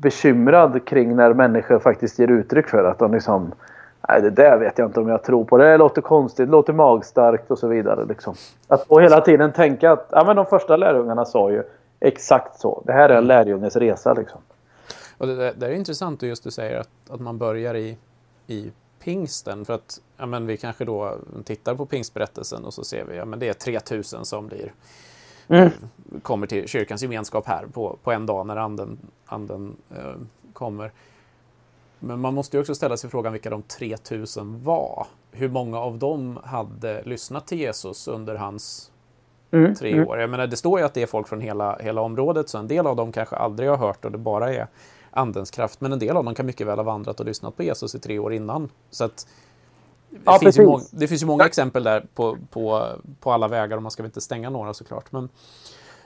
bekymrad kring när människor faktiskt ger uttryck för att de liksom Nej det där vet jag inte om jag tror på. Det låter konstigt, det låter magstarkt och så vidare. Liksom. Att och hela tiden tänka att ja, men de första lärjungarna sa ju exakt så. Det här är en lärjunges resa. Liksom. Och det, det är intressant just du säger att, att man börjar i, i pingsten. För att ja, men vi kanske då tittar på pingstberättelsen och så ser vi att ja, det är 3000 som blir, mm. kommer till kyrkans gemenskap här på, på en dag när anden, anden eh, kommer. Men man måste ju också ställa sig frågan vilka de 3000 var. Hur många av dem hade lyssnat till Jesus under hans mm. tre mm. år? Jag menar, det står ju att det är folk från hela, hela området, så en del av dem kanske aldrig har hört och det bara är Andens kraft. Men en del av dem kan mycket väl ha vandrat och lyssnat på Jesus i tre år innan. Så att det, ja, finns många, det finns ju många exempel där på, på, på alla vägar och man ska väl inte stänga några såklart. Men,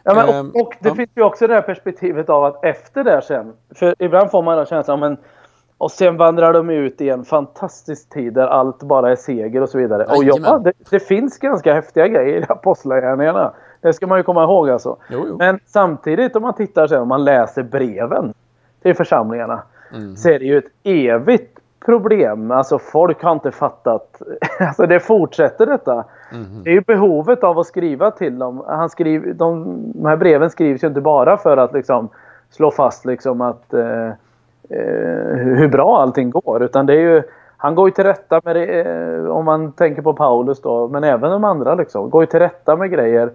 ja, men, och, ehm, och det ja. finns ju också det här perspektivet av att efter det sen, för ibland får man då känslan men och sen vandrar de ut i en fantastisk tid där allt bara är seger och så vidare. Och ja, det, det finns ganska häftiga grejer i Apostlagärningarna. Det ska man ju komma ihåg alltså. Jo, jo. Men samtidigt om man tittar sen, om man läser breven till församlingarna. Mm. Så är det ju ett evigt problem. Alltså folk har inte fattat. *laughs* Alltså det fortsätter detta. Mm. Det är ju behovet av att skriva till dem. Han skriver, de, de här breven skrivs ju inte bara för att liksom slå fast liksom att eh, hur bra allting går. Utan det är ju han går ju till rätta med det, eh, om man tänker på Paulus då, men även de andra liksom. Går ju till rätta med grejer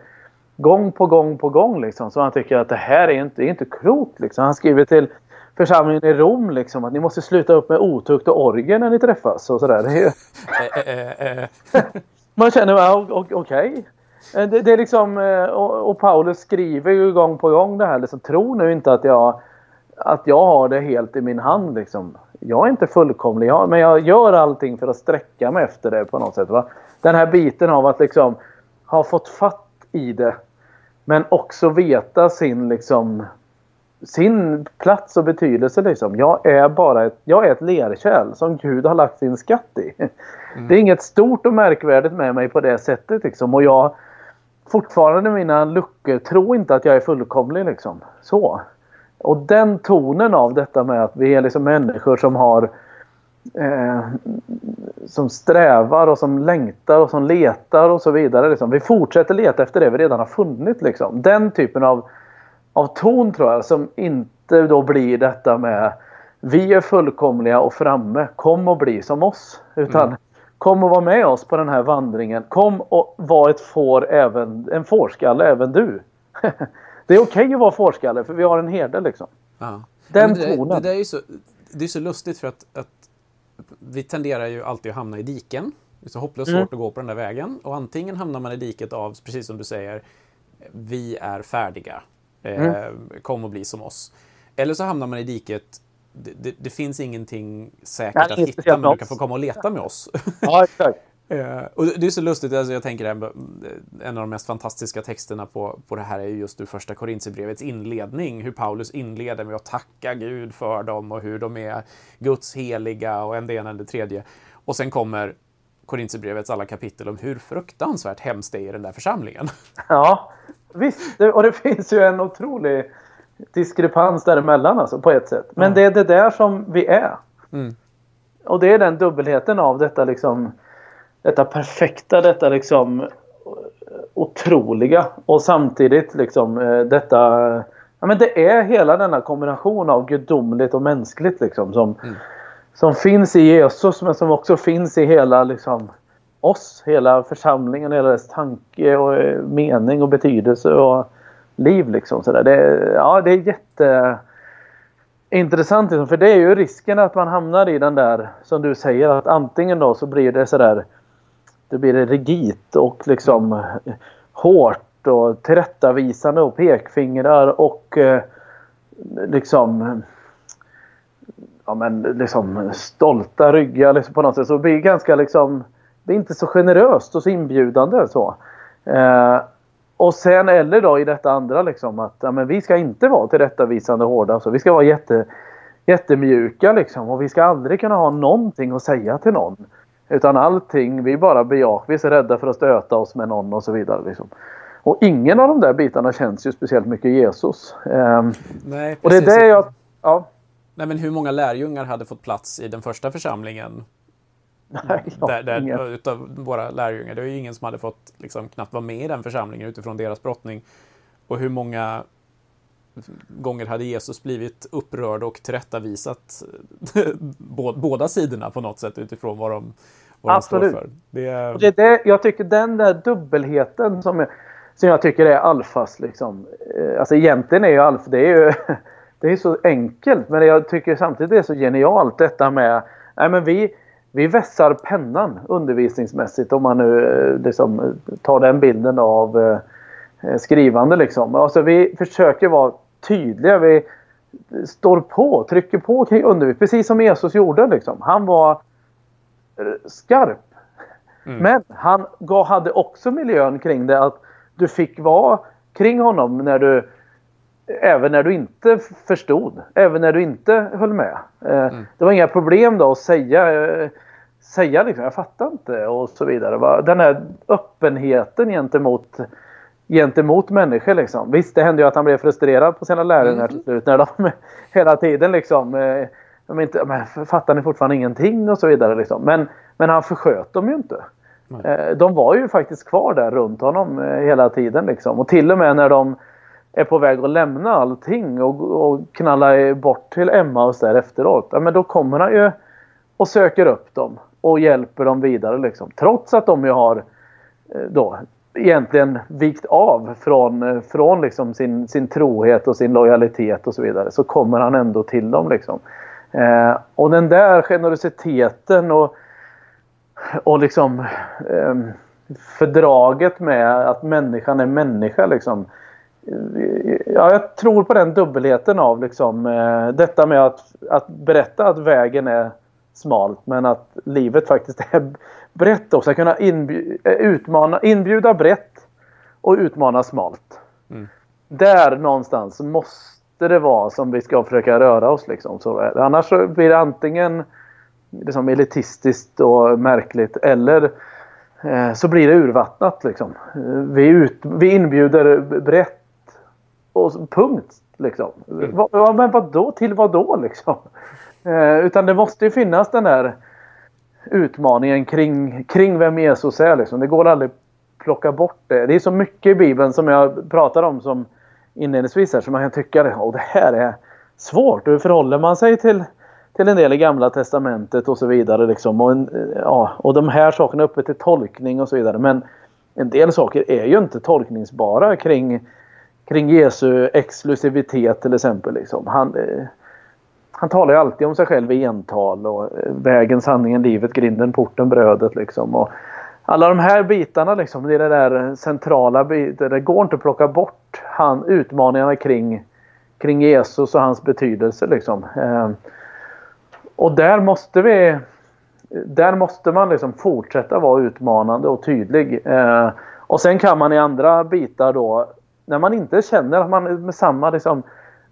gång på gång på gång liksom. Så han tycker att det här är inte, är inte klokt liksom. Han skriver till församlingen i Rom liksom att ni måste sluta upp med otukt och orger när ni träffas och sådär. Ju... Eh, eh, *laughs* man känner, ja, okej. Okay. Det, det, är liksom, och, och, Paulus skriver ju gång på gång det här. Liksom, tro nu inte att jag, att jag har det helt i min hand. Liksom. Jag är inte fullkomlig, jag, men jag gör allting för att sträcka mig efter det på något sätt. Va? Den här biten av att liksom ha fått fatt i det. Men också veta sin liksom sin plats och betydelse. Liksom. Jag är bara ett, jag är ett lerkärl som Gud har lagt sin skatt i. *laughs* Mm. Det är inget stort och märkvärdigt med mig på det sättet. Liksom. Och jag fortfarande mina luckor tror inte att jag är fullkomlig. Liksom. Så. Och den tonen av detta med att vi är liksom människor som har eh, som strävar och som längtar och som letar och så vidare. Liksom. Vi fortsätter leta efter det vi redan har funnit. Liksom. Den typen av, av ton tror jag som inte då blir detta med vi är fullkomliga och framme. Kom och bli som oss. Utan mm. kom och var med oss på den här vandringen. Kom och var ett får även, en fårskalle även du. *laughs* det är okej okay att vara fårskalle för vi har en herde liksom. Ja. Den det, tonen. Det, är så, det är så lustigt för att, att vi tenderar ju alltid att hamna i diken. Det är så hopplöst mm. svårt att gå på den där vägen. Och antingen hamnar man i diket av, precis som du säger, vi är färdiga. Eh, mm. kom och bli som oss. Eller så hamnar man i diket, det, det, det finns ingenting säkert att hitta, men du kan få komma och leta med oss. Ja, exakt. Uh, och det är så lustigt, alltså jag tänker en av de mest fantastiska texterna på, på det här är just ur första Korintierbrevets inledning. Hur Paulus inleder med att tacka Gud för dem och hur de är Guds heliga och en det ena eller det tredje. Och sen kommer Korintierbrevets alla kapitel om hur fruktansvärt hemskt det är i den där församlingen. *laughs* Ja, visst. Och det finns ju en otrolig diskrepans däremellan alltså, på ett sätt. Men mm. det är det där som vi är. Mm. Och det är den dubbelheten av detta liksom detta perfekta, detta liksom otroliga och samtidigt liksom eh, detta Ja men det är hela denna kombination av gudomligt och mänskligt liksom som, mm. som finns i Jesus men som också finns i hela liksom oss, hela församlingen, hela dess tanke och eh, mening och betydelse och liv liksom. Så där. Det, ja, det är jätte intressant liksom, för det är ju risken att man hamnar i den där som du säger att antingen då så blir det sådär då blir det rigitt och liksom mm. hårt och tillrättavisande och pekfingrar och eh, liksom ja men liksom stolta ryggar liksom på något sätt. Så det blir ganska liksom det är inte så generöst och så inbjudande så. Eh, och sen eller då i detta andra liksom att ja, men vi ska inte vara tillrättavisande hårda. Alltså. vi ska vara jätte, jättemjuka liksom och vi ska aldrig kunna ha någonting att säga till någon. Utan allting, vi bara bejakar, vi är så rädda för att stöta oss med någon och så vidare. Liksom. Och ingen av de där bitarna känns ju speciellt mycket Jesus. Um, Nej, och det är det jag... Ja. Nej, men hur många lärjungar hade fått plats i den första församlingen? Nej, *laughs* ja, där, där, utav våra lärjungar. Det är ju ingen som hade fått liksom, knappt vara med i den församlingen utifrån deras brottning. Och hur många gånger hade Jesus blivit upprörd och tillrättavisat *laughs* båda sidorna på något sätt utifrån vad de, vad Absolut. de står för. Det är... Det, det, jag tycker den där dubbelheten som jag, som jag tycker är alfas. Liksom. Eh, alltså egentligen är ju alfa, det är ju *laughs* det är så enkelt men jag tycker samtidigt det är så genialt detta med nej men vi, vi vässar pennan undervisningsmässigt om man nu eh, liksom tar den bilden av eh, skrivande liksom. Alltså vi försöker vara tydliga. Vi står på, trycker på kring undervisning. Precis som Jesus gjorde. Liksom. Han var skarp. Mm. Men han gav, hade också miljön kring det att du fick vara kring honom när du Även när du inte förstod, även när du inte höll med. Eh, mm. Det var inga problem då att säga, eh, säga liksom, jag fattar inte och så vidare. Den här öppenheten gentemot, gentemot människor liksom. Visst, det hände ju att han blev frustrerad på sina lärare mm. till slut när de *laughs* hela tiden liksom eh, de inte, men fattar ni fortfarande ingenting och så vidare liksom. Men, men han försköt dem ju inte. Nej. De var ju faktiskt kvar där runt honom hela tiden liksom. Och till och med när de är på väg att lämna allting och, och knalla bort till Emma och så där efteråt. Ja, men då kommer han ju och söker upp dem och hjälper dem vidare liksom. Trots att de ju har eh, då egentligen vikt av från, eh, från liksom sin, sin trohet och sin lojalitet och så vidare. Så kommer han ändå till dem liksom. Eh, och den där generositeten och, och liksom eh, fördraget med att människan är människa liksom eh, ja, jag tror på den dubbelheten av liksom, eh, detta med att, att berätta att vägen är smalt men att livet faktiskt *laughs* är brett också. Att kunna inbjuda, eh, utmana, inbjuda brett och utmana smalt. Mm. Där någonstans måste det vara som vi ska försöka röra oss. Liksom. Så, annars så blir det antingen liksom elitistiskt och märkligt eller eh, så blir det urvattnat. Liksom. Vi, ut, vi inbjuder brett och punkt. Liksom. Mm. Va, men vadå? Till vad då liksom? Eh, utan det måste ju finnas den där utmaningen kring, kring vem Jesus är. Liksom. Det går aldrig att plocka bort det. Det är så mycket i Bibeln som jag pratar om som inledningsvis här som man kan tycka att det här är svårt. Hur förhåller man sig till, till en del i Gamla Testamentet och så vidare. Liksom. Och, en, eh, ja, och de här sakerna är uppe till tolkning och så vidare. Men en del saker är ju inte tolkningsbara kring kring Jesu exklusivitet till exempel. Liksom. Han, eh, han talar ju alltid om sig själv i ental och eh, vägen, sanningen, livet, grinden, porten, brödet. Liksom. Och alla de här bitarna, liksom, det är det där eh, centrala biten. Det går inte att plocka bort han, utmaningarna kring, kring Jesus och hans betydelse. Liksom. Eh, och där måste vi där måste man liksom fortsätta vara utmanande och tydlig. Eh, och sen kan man i andra bitar då när man inte känner att man med samma liksom,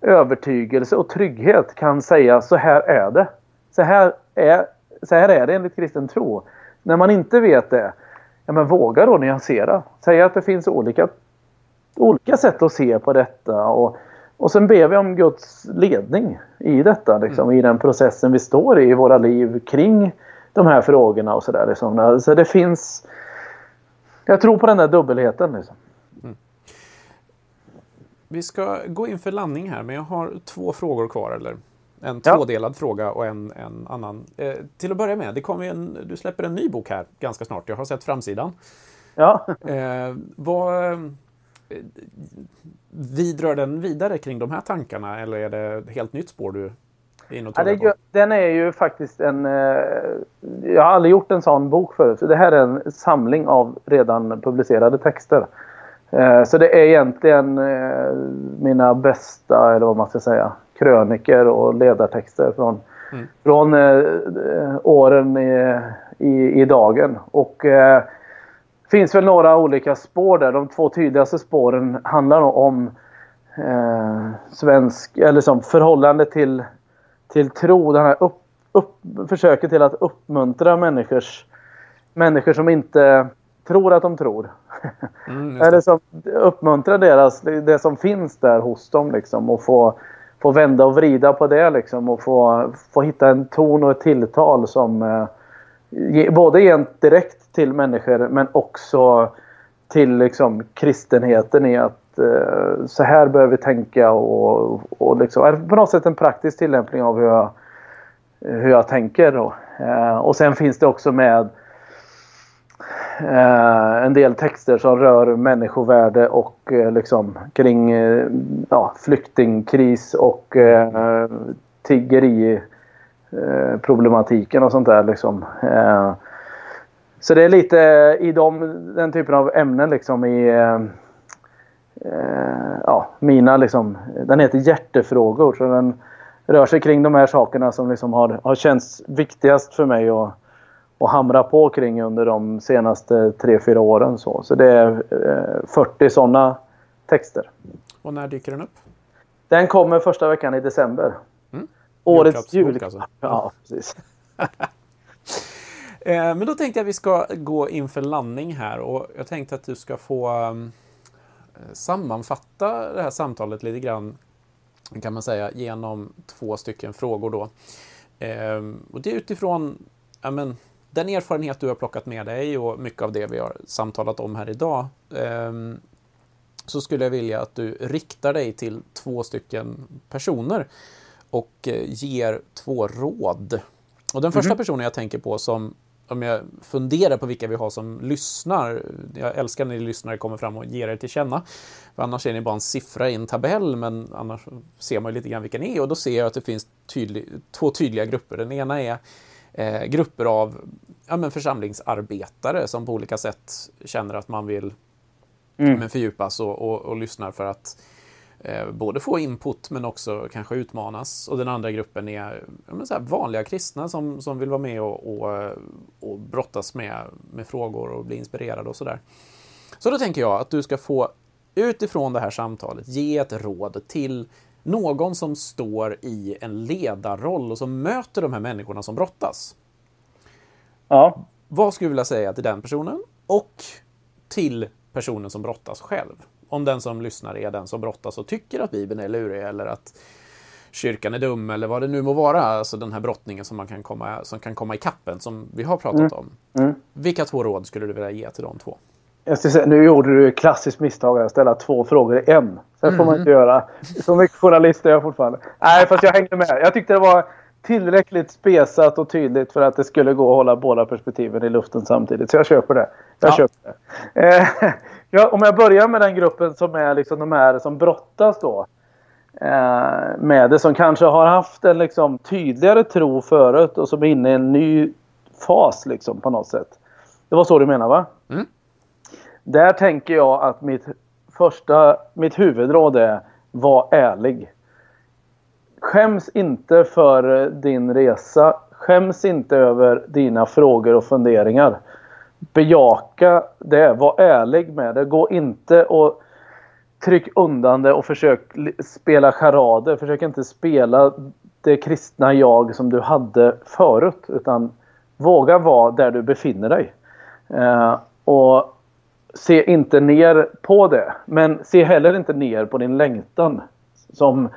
övertygelse och trygghet kan säga så här är det. Så här är, så här är det enligt kristen tro. När man inte vet det, ja, men våga då nyansera. Säg att det finns olika, olika sätt att se på detta. Och, och sen ber vi om Guds ledning i detta, liksom, mm. i den processen vi står i i våra liv kring de här frågorna och sådär. Liksom. Så det finns... Jag tror på den där dubbelheten. Liksom. Vi ska gå in för landning här, men jag har två frågor kvar. Eller en ja. tvådelad fråga och en, en annan. Eh, till att börja med, det kommer en, du släpper en ny bok här ganska snart. Jag har sett framsidan. Ja. Eh, vad, eh, vidrör den vidare kring de här tankarna eller är det helt nytt spår du är inne och ja, på? Den är ju faktiskt en... Eh, jag har aldrig gjort en sån bok förut. det här är en samling av redan publicerade texter. Eh, så det är egentligen eh, mina bästa, eller vad man ska säga, kröniker och ledartexter från, mm. från eh, åren i, i, i, dagen. Och eh, finns väl några olika spår där. De två tydligaste spåren handlar om eh, svensk, eller som förhållande till, till tro. Den här upp, upp, försöket till att uppmuntra människors, människor som inte tror att de tror. Mm, Eller som uppmuntrar deras, det som finns där hos dem liksom och få, få vända och vrida på det liksom och få, få hitta en ton och ett tilltal som eh, ge, både ger direkt till människor men också till liksom kristenheten i att eh, så här behöver vi tänka och, och liksom, på något sätt en praktisk tillämpning av hur jag, hur jag tänker. Då. Eh, och sen finns det också med Eh, en del texter som rör människovärde och eh, liksom kring eh, ja, flyktingkris och eh, tiggeriproblematiken och sånt där. Liksom. Eh, så det är lite i de, den typen av ämnen liksom i eh, eh ja, mina liksom, den heter hjärtefrågor. Så den rör sig kring de här sakerna som liksom har, har känts viktigast för mig att och hamra på kring under de senaste 3-4 åren. Så, så det är 40 sådana texter. Och när dyker den upp? Den kommer första veckan i december. Mm. Årets jul... Alltså. Ja, precis. *laughs* Eh, men då tänkte jag att vi ska gå inför landning här och jag tänkte att du ska få um, sammanfatta det här samtalet lite grann kan man säga genom två stycken frågor då. Um, och det är utifrån ja, men, den erfarenhet du har plockat med dig och mycket av det vi har samtalat om här idag. Um, så skulle jag vilja att du riktar dig till två stycken personer och eh, ger två råd. Och den första -hmm. personen jag tänker på som om jag funderar på vilka vi har som lyssnar. Jag älskar när ni lyssnare kommer fram och ger er till känna. För annars är ni bara en siffra i en tabell, men annars ser man lite grann vilka ni är och då ser jag att det finns tydlig, två tydliga grupper. Den ena är eh, grupper av ja, men församlingsarbetare som på olika sätt känner att man vill mm. men fördjupas och, och, och lyssnar för att eh, både få input men också kanske utmanas. Och den andra gruppen är så vanliga kristna som, som vill vara med och, och, och brottas med, med frågor och bli inspirerade och sådär. Så då tänker jag att du ska få utifrån det här samtalet ge ett råd till någon som står i en ledarroll och som möter de här människorna som brottas. Ja. Vad skulle du vilja säga till den personen och till personen som brottas själv? Om den som lyssnar är den som brottas och tycker att Bibeln är lurig eller att kyrkan är dum eller vad det nu må vara. Alltså den här brottningen som, man kan, komma, som kan komma i kappen som vi har pratat mm. om. Mm. Vilka två råd skulle du vilja ge till de två? Jag ska säga, nu gjorde du ett klassiskt misstag att ställa två frågor i en. Så mm. får man inte mm. göra. Så mycket journalist är jag fortfarande. Nej, fast jag hängde med. Jag tyckte det var tillräckligt spesat och tydligt för att det skulle gå att hålla båda perspektiven i luften samtidigt. Så jag köper det. Jag ja. köper det. Eh, *laughs* ja, om jag börjar med den gruppen som är liksom de här som brottas då. Eh, med det som kanske har haft en liksom tydligare tro förut och som är inne i en ny fas liksom på något sätt. Det var så du menar va? Där tänker jag att mitt första, mitt huvudråd är var ärlig. Skäms inte för din resa. Skäms inte över dina frågor och funderingar. Bejaka det. Var ärlig med det. Gå inte och tryck undan det och försök spela charader. Försök inte spela det kristna jag som du hade förut. Utan våga vara där du befinner dig. Eh, och se inte ner på det. Men se heller inte ner på din längtan. Som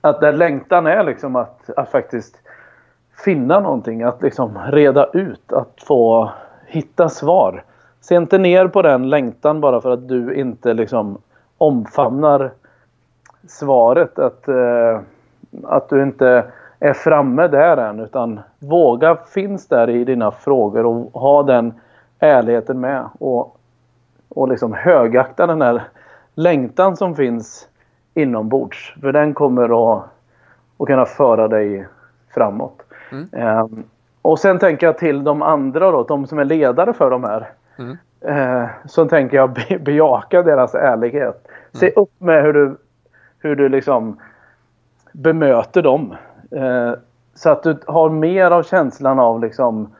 att där längtan är liksom att, att faktiskt finna någonting. Att liksom reda ut. Att få hitta svar. Se inte ner på den längtan bara för att du inte liksom omfamnar svaret. Att, eh, att du inte är framme där än. Utan våga finns där i dina frågor och ha den ärligheten med. Och, och liksom högakta den här längtan som finns inombords. För den kommer att, att kunna föra dig framåt. Mm. Um, och sen tänker jag till de andra då, de som är ledare för de här. Mm. Uh, så tänker jag be bejaka deras ärlighet. Mm. Se upp med hur du, hur du liksom bemöter dem. Uh, så att du har mer av känslan av liksom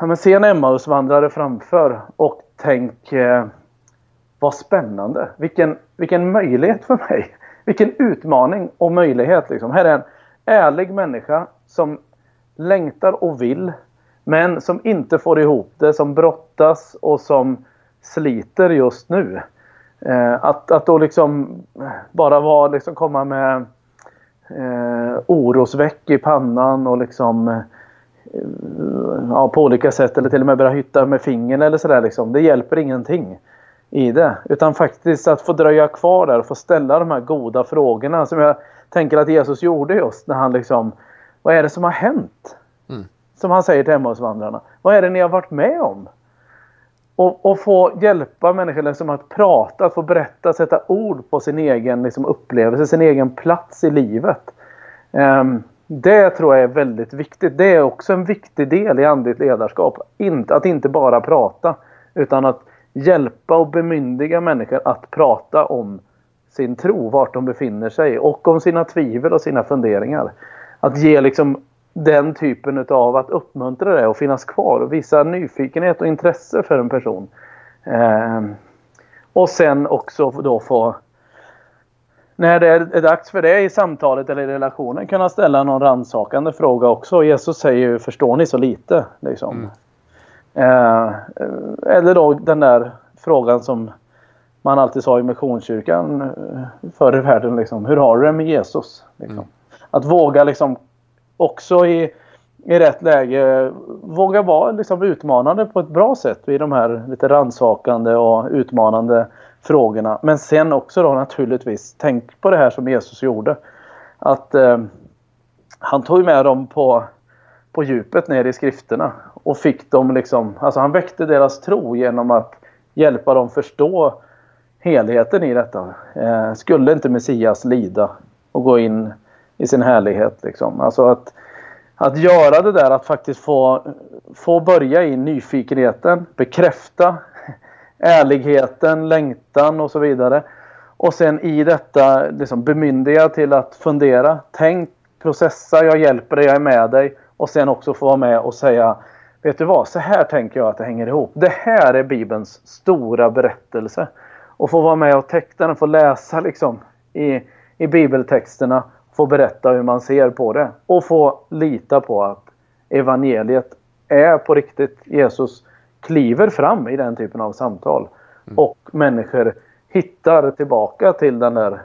ja, men se en Emmausvandrare framför och tänk eh, vad spännande. Vilken, vilken möjlighet för mig. Vilken utmaning och möjlighet. Liksom. Här är en ärlig människa som längtar och vill. Men som inte får ihop det. Som brottas och som sliter just nu. Eh, att, att då liksom bara vara, liksom komma med eh, orosväck i pannan och liksom eh, ja, på olika sätt eller till och med börja hytta med fingern eller sådär liksom. Det hjälper ingenting i det. Utan faktiskt att få dröja kvar där och få ställa de här goda frågorna som jag tänker att Jesus gjorde just när han liksom Vad är det som har hänt? Mm. Som han säger till Emmausvandrarna. Vad är det ni har varit med om? Och, och få hjälpa människor liksom att prata, att få berätta, sätta ord på sin egen liksom, upplevelse, sin egen plats i livet. Um, det tror jag är väldigt viktigt. Det är också en viktig del i andligt ledarskap. Att inte bara prata utan att hjälpa och bemyndiga människor att prata om sin tro, vart de befinner sig och om sina tvivel och sina funderingar. Att ge liksom den typen av att uppmuntra det och finnas kvar och visa nyfikenhet och intresse för en person. Eh, och sen också då få när det är dags för det i samtalet eller i relationen kunna ställa någon rannsakande fråga också. Jesus säger ju förstår ni så lite? Liksom. Mm. Eh, eller då den där frågan som man alltid sa i Missionskyrkan eh, förr i världen. Liksom, hur har du det med Jesus? Liksom. Mm. Att våga liksom också i, i rätt läge våga vara liksom utmanande på ett bra sätt i de här lite rannsakande och utmanande frågorna. Men sen också då naturligtvis, tänk på det här som Jesus gjorde. Att eh, han tog med dem på, på djupet ner i skrifterna och fick dem liksom, alltså han väckte deras tro genom att hjälpa dem förstå helheten i detta. Eh, skulle inte Messias lida och gå in i sin härlighet liksom. Alltså att, att göra det där att faktiskt få, få börja i nyfikenheten, bekräfta ärligheten, längtan och så vidare. Och sen i detta liksom bemyndiga till att fundera. Tänk, processa, jag hjälper dig, jag är med dig. Och sen också få vara med och säga Vet du vad, så här tänker jag att det hänger ihop. Det här är Bibelns stora berättelse. Och få vara med och teckna den, få läsa liksom i, i bibeltexterna. Få berätta hur man ser på det. Och få lita på att evangeliet är på riktigt. Jesus kliver fram i den typen av samtal. Mm. Och människor hittar tillbaka till den där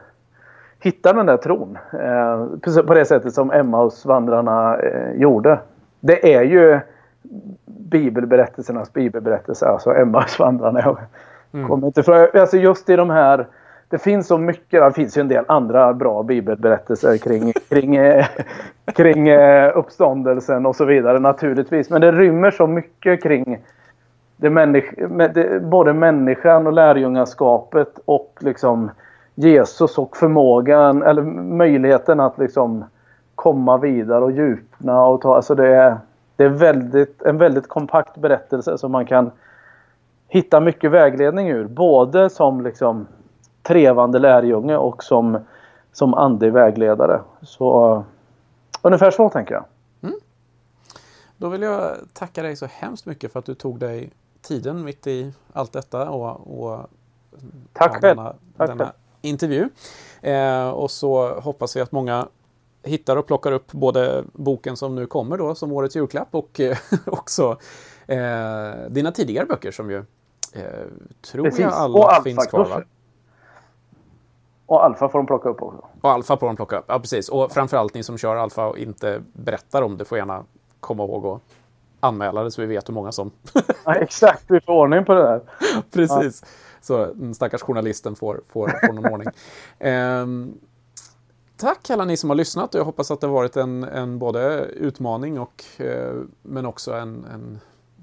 hittar den där tron. Eh, på det sättet som Emmausvandrarna eh, gjorde. Det är ju bibelberättelsernas bibelberättelse, alltså Emmausvandrarna. Jag mm. kommer inte från, alltså just i de här det finns så mycket, det finns ju en del andra bra bibelberättelser kring, *laughs* kring, eh, kring eh, uppståndelsen och så vidare naturligtvis. Men det rymmer så mycket kring det människ det, både människan och lärjungaskapet och liksom Jesus och förmågan eller möjligheten att liksom komma vidare och djupna och ta, alltså det är, det är väldigt, en väldigt kompakt berättelse som man kan hitta mycket vägledning ur. Både som liksom trevande lärjunge och som, som andlig vägledare. Så ungefär så tänker jag. Mm. Då vill jag tacka dig så hemskt mycket för att du tog dig tiden mitt i allt detta och, och Tack ja, denna, Tack denna intervju. Eh, och så hoppas vi att många hittar och plockar upp både boken som nu kommer då som årets julklapp och eh, *laughs* också eh, dina tidigare böcker som ju eh, tror Precis. jag alla finns kvar. Va? Och Alfa får de plocka upp också. Och Alfa får de plocka upp, ja precis. Och framförallt ni som kör Alfa och inte berättar om det får gärna komma ihåg och anmäla det så vi vet hur många som... ja, exakt, vi får ordning på det där. *laughs* Precis. Ja. Så den stackars journalisten får, får, får någon ordning. Um, *laughs* tack alla ni som har lyssnat och jag hoppas att det har varit en, en både utmaning och eh, men också en, en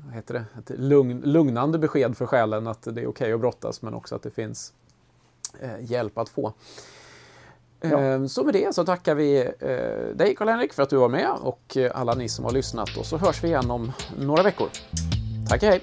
vad heter det? ett lugn, lugnande besked för själen att det är okej okay att brottas men också att det finns eh, hjälp att få. Ja. Ehm, så med det så tackar vi eh, dig Karl-Henrik för att du var med och alla ni som har lyssnat och så hörs vi igen om några veckor. Tack hej!